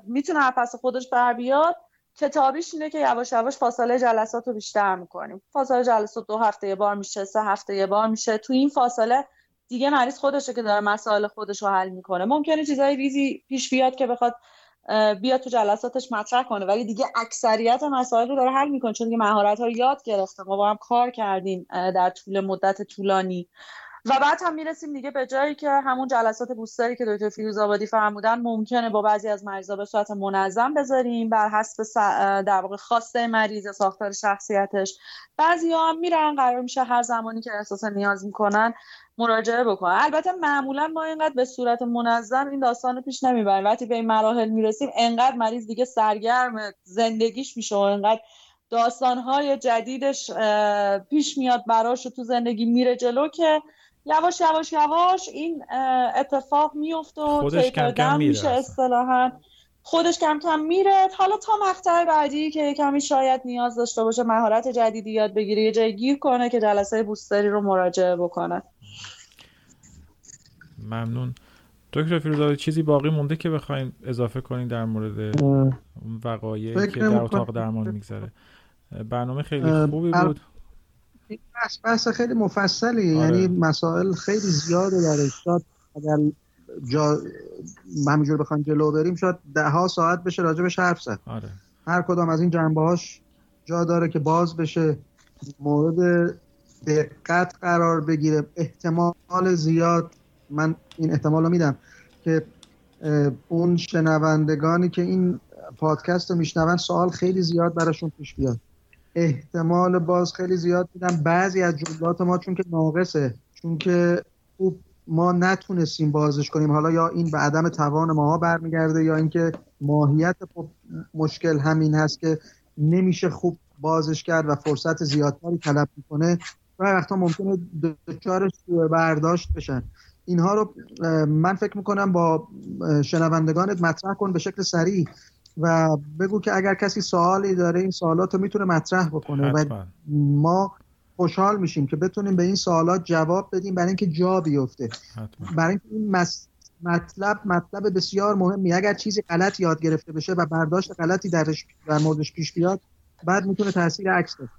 می‌تونه پس خودش بر بیاد کتابیش اینه که یواش یواش فاصله جلسات رو بیشتر می‌کنیم. فاصله جلسات دو هفته یه بار میشه سه هفته یه بار میشه. تو این فاصله دیگه مریض خودشه که داره مسائل خودش رو حل می‌کنه. ممکنه چیزای ریزی پیش بیاد که بخواد بیاد تو جلساتش مطرح کنه ولی دیگه اکثریت مسائل رو داره حل می‌کنه. چون دیگه مهارت ها یاد گرفته. ما با هم کار کردیم در طول مدت طولانی. و بعد هم می‌رسیم دیگه به جایی که همون جلسات بوستری که دکتر فیروز آبادی فرمودن ممکنه با بعضی از مریضا به صورت منظم بذاریم بر حسب در واقع خواسته مریض ساختار شخصیتش. بعضی ها هم میرن قرار میشه هر زمانی که احساس نیاز می‌کنن مراجعه بکنن. البته معمولا ما اینقدر به صورت منظم این داستان رو پیش نمی‌بریم. وقتی به این مراحل می‌رسیم انقدر مریض دیگه سرگرم زندگیش میشه و انقدر داستانهای جدیدش پیش میاد براش و تو زندگی میره جلو که یواش یواش یواش این اتفاق میفته و کم میشه اصطلاحا. خودش کم کم میره. حالا تا مقطع بعدی که کمی شاید نیاز داشته باشه مهارت جدیدی یاد بگیره یه جای گیر کنه که جلسه بوستری رو مراجعه بکنه. ممنون. دکتر فیروزاده چیزی باقی مونده که بخوایم اضافه کنیم در مورد وقایعی که در اتاق درمان میگذره؟ برنامه خیلی خوبی بود. این بحث بحث خیلی مفصلی آره. یعنی مسائل خیلی زیاده در شاید اگر جا همینجور بخوایم جلو بریم شاید ده ها ساعت بشه راجبش حرف زد آره. هر کدام از این جنبه هاش جا داره که باز بشه مورد دقت قرار بگیره احتمال زیاد من این احتمال رو میدم که اون شنوندگانی که این پادکست رو میشنون سوال خیلی زیاد براشون پیش بیاد احتمال باز خیلی زیاد میدم بعضی از جملات ما چون که ناقصه چون که خوب ما نتونستیم بازش کنیم. حالا یا این به عدم توان ماها برمیگرده یا اینکه ماهیت خب مشکل همین هست که نمیشه خوب بازش کرد و فرصت زیادتری طلب می‌کنه و وقتا ممکنه دچار برداشت بشن. اینها رو من فکر می‌کنم با شنوندگانت مطرح کن به شکل سریع. و بگو که اگر کسی سوالی داره این سوالات رو می‌تونه مطرح بکنه و ما خوشحال میشیم که بتونیم به این سوالات جواب بدیم برای اینکه جا بیفته. برای اینکه این مطلب مطلب بسیار مهمی اگر چیزی غلط یاد گرفته بشه و برداشت غلطی درش در موردش پیش بیاد بعد می‌تونه تاثیر عکس داشته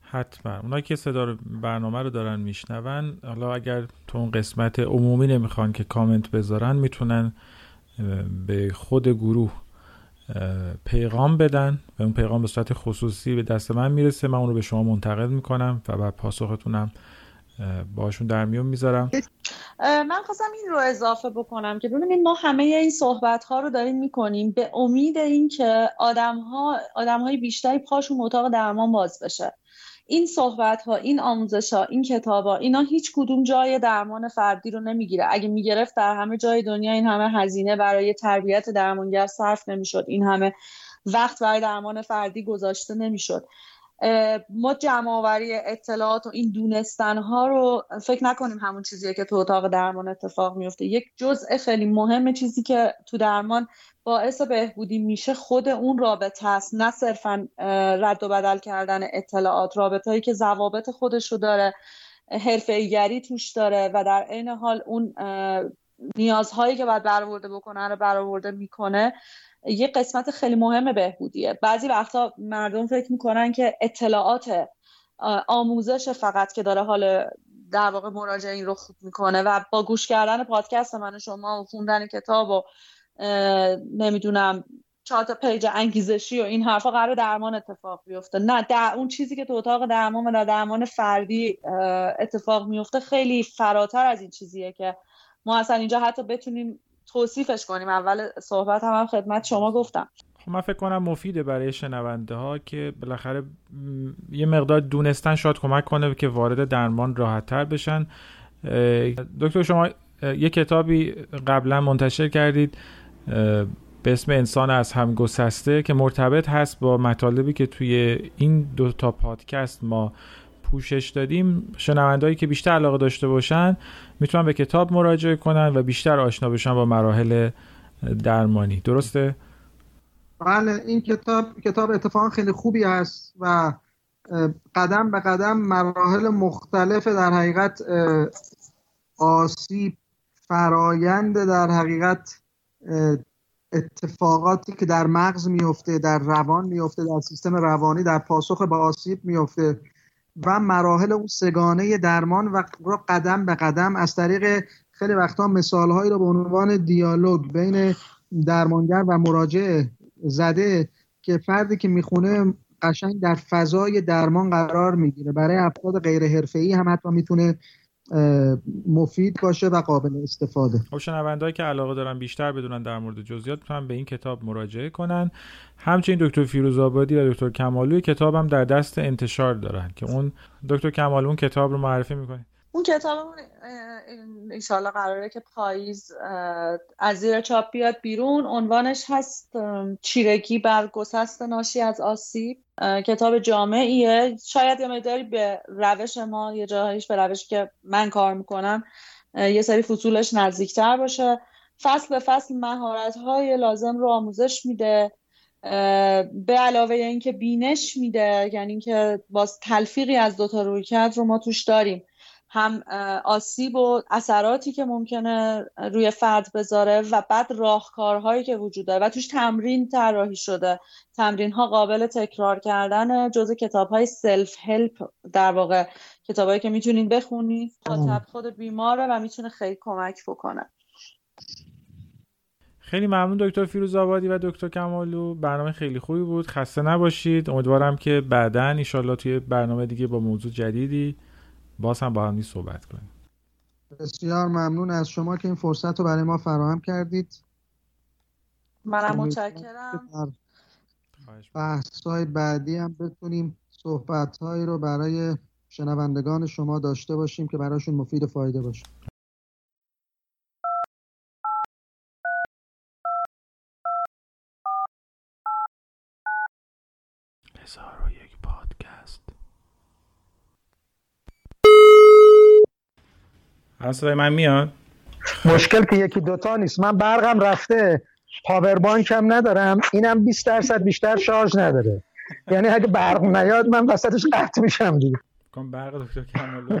حتما. اونایی که صدا برنامه رو دارن میشنون حالا اگر تو اون قسمت عمومی نمی‌خوان که کامنت بذارن می‌تونن به خود گروه پیغام بدن و اون پیغام به صورت خصوصی به دست من می‌رسه. من اون رو به شما منتقل می‌کنم و بعد پاسختونم باشون در میون می‌ذارم. من خواستم این رو اضافه بکنم که ببینید ما همه این صحبت ها رو داریم می‌کنیم به امید اینکه آدم ها آدم های بیشتری پاشون اتاق درمان باز بشه. این صحبت ها این آموزش ها این کتاب ها اینا هیچ کدوم جای درمان فردی رو نمی‌گیره. اگه می‌گرفت در همه جای دنیا این همه هزینه برای تربیت درمانگر صرف نمی‌شد. این همه وقت برای درمان فردی گذاشته نمی‌شد. ما جمعآوری اطلاعات و این دونستن ها رو فکر نکنیم همون چیزیه که تو اتاق درمان اتفاق میفته یک جزء خیلی مهم چیزی که تو درمان باعث بهبودی میشه خود اون رابطه است نه صرفا رد و بدل کردن اطلاعات. رابطه هایی که ضوابط خودش رو داره حرفه توش داره و در عین حال اون نیازهایی که باید برآورده بکنه رو برآورده می‌کنه یه قسمت خیلی مهم بهبودیه. بعضی وقتا مردم فکر می‌کنن که اطلاعات آموزش فقط که داره حال در واقع مراجعین رو خوب می‌کنه و با گوش کردن پادکست من شما و خوندن کتاب و نمی‌دونم چهار تا پیج انگیزشی و این حرفا قرار درمان اتفاق بیفته. نه در اون چیزی که تو اتاق درمان و در درمان فردی اتفاق میفته خیلی فراتر از این چیزیه که ما اصلا اینجا حتی بتونیم توصیفش کنیم. اول صحبت هم, هم خدمت شما گفتم. خب من فکر کنم مفیده برای شنونده ها که بالاخره یه مقدار دونستن شاید کمک کنه که وارد درمان راحت تر بشن دکتر شما یه کتابی قبلا منتشر کردید. به اسم انسان از هم گسسته که مرتبط هست با مطالبی که توی این دو تا پادکست ما پوشش دادیم شنوندهایی که بیشتر علاقه داشته باشن می‌تونن به کتاب مراجعه کنن و بیشتر آشنا بشن با مراحل درمانی درسته؟ بله این کتاب کتاب اتفاقا خیلی خوبی هست و قدم به قدم مراحل مختلف در حقیقت آسیب فرایند در حقیقت اتفاقاتی که در مغز میفته در روان میفته در سیستم روانی در پاسخ به آسیب میفته و مراحل اون سگانه درمان و را قدم به قدم از طریق خیلی وقتا مثال هایی رو به عنوان دیالوگ بین درمانگر و مراجع زده که فردی که می‌خونه قشنگ در فضای درمان قرار می‌گیره. برای افراد غیر حرفه‌ای هم حتی می‌تونه مفید باشه و قابل استفاده. خب شنوندهایی که علاقه دارن بیشتر بدونن در مورد جزئیات می‌تونن به این کتاب مراجعه کنن. همچنین دکتر فیروز آبادی و دکتر کمالوی کتاب هم در دست انتشار دارن که اون دکتر کمالو اون کتاب رو معرفی می‌کنه اون کتابمون انشالله قراره که پاییز از زیر چاپ بیاد بیرون. عنوانش هست چیرگی بر گسست ناشی از آسیب. کتاب جامعیه. شاید یه مقداری به روش ما یه جاهایش به روش که من کار می‌کنم یه سری فصولش نزدیکتر باشه. فصل به فصل مهارت های لازم رو آموزش میده به علاوه اینکه بینش میده یعنی اینکه باز تلفیقی از دوتا روی کرد رو ما توش داریم. هم آسیب و اثراتی که ممکنه روی فرد بذاره و بعد راهکارهایی که وجود داره و توش تمرین طراحی شده. تمرین ها قابل تکرار کردن جز کتاب های سلف هلپ در واقع کتابایی که می‌تونین بخونید خاطب خود بیماره و می‌تونه خیلی کمک بکنه. خیلی ممنون دکتر فیروز آبادی و دکتر کمالو. برنامه خیلی خوبی بود. خسته نباشید. امیدوارم که بعدا ایشالله توی برنامه دیگه با موضوع جدیدی باز هم با هم صحبت کنیم. بسیار ممنون از شما که این فرصت رو برای ما فراهم کردید. منم متشکرم. بحث های بعدی هم بتونیم صحبت هایی رو برای شنوندگان شما داشته باشیم که براشون مفید و فایده باشه هزار و یک پادکست صدای من میاد؟ مشکل که یکی دوتا نیست. من برقم رفته پاور بانک هم ندارم اینم 20 درصد بیشتر شارژ نداره. یعنی اگه برق نیاد من وسطش قطع میشم دیگه. برق دکتر کمال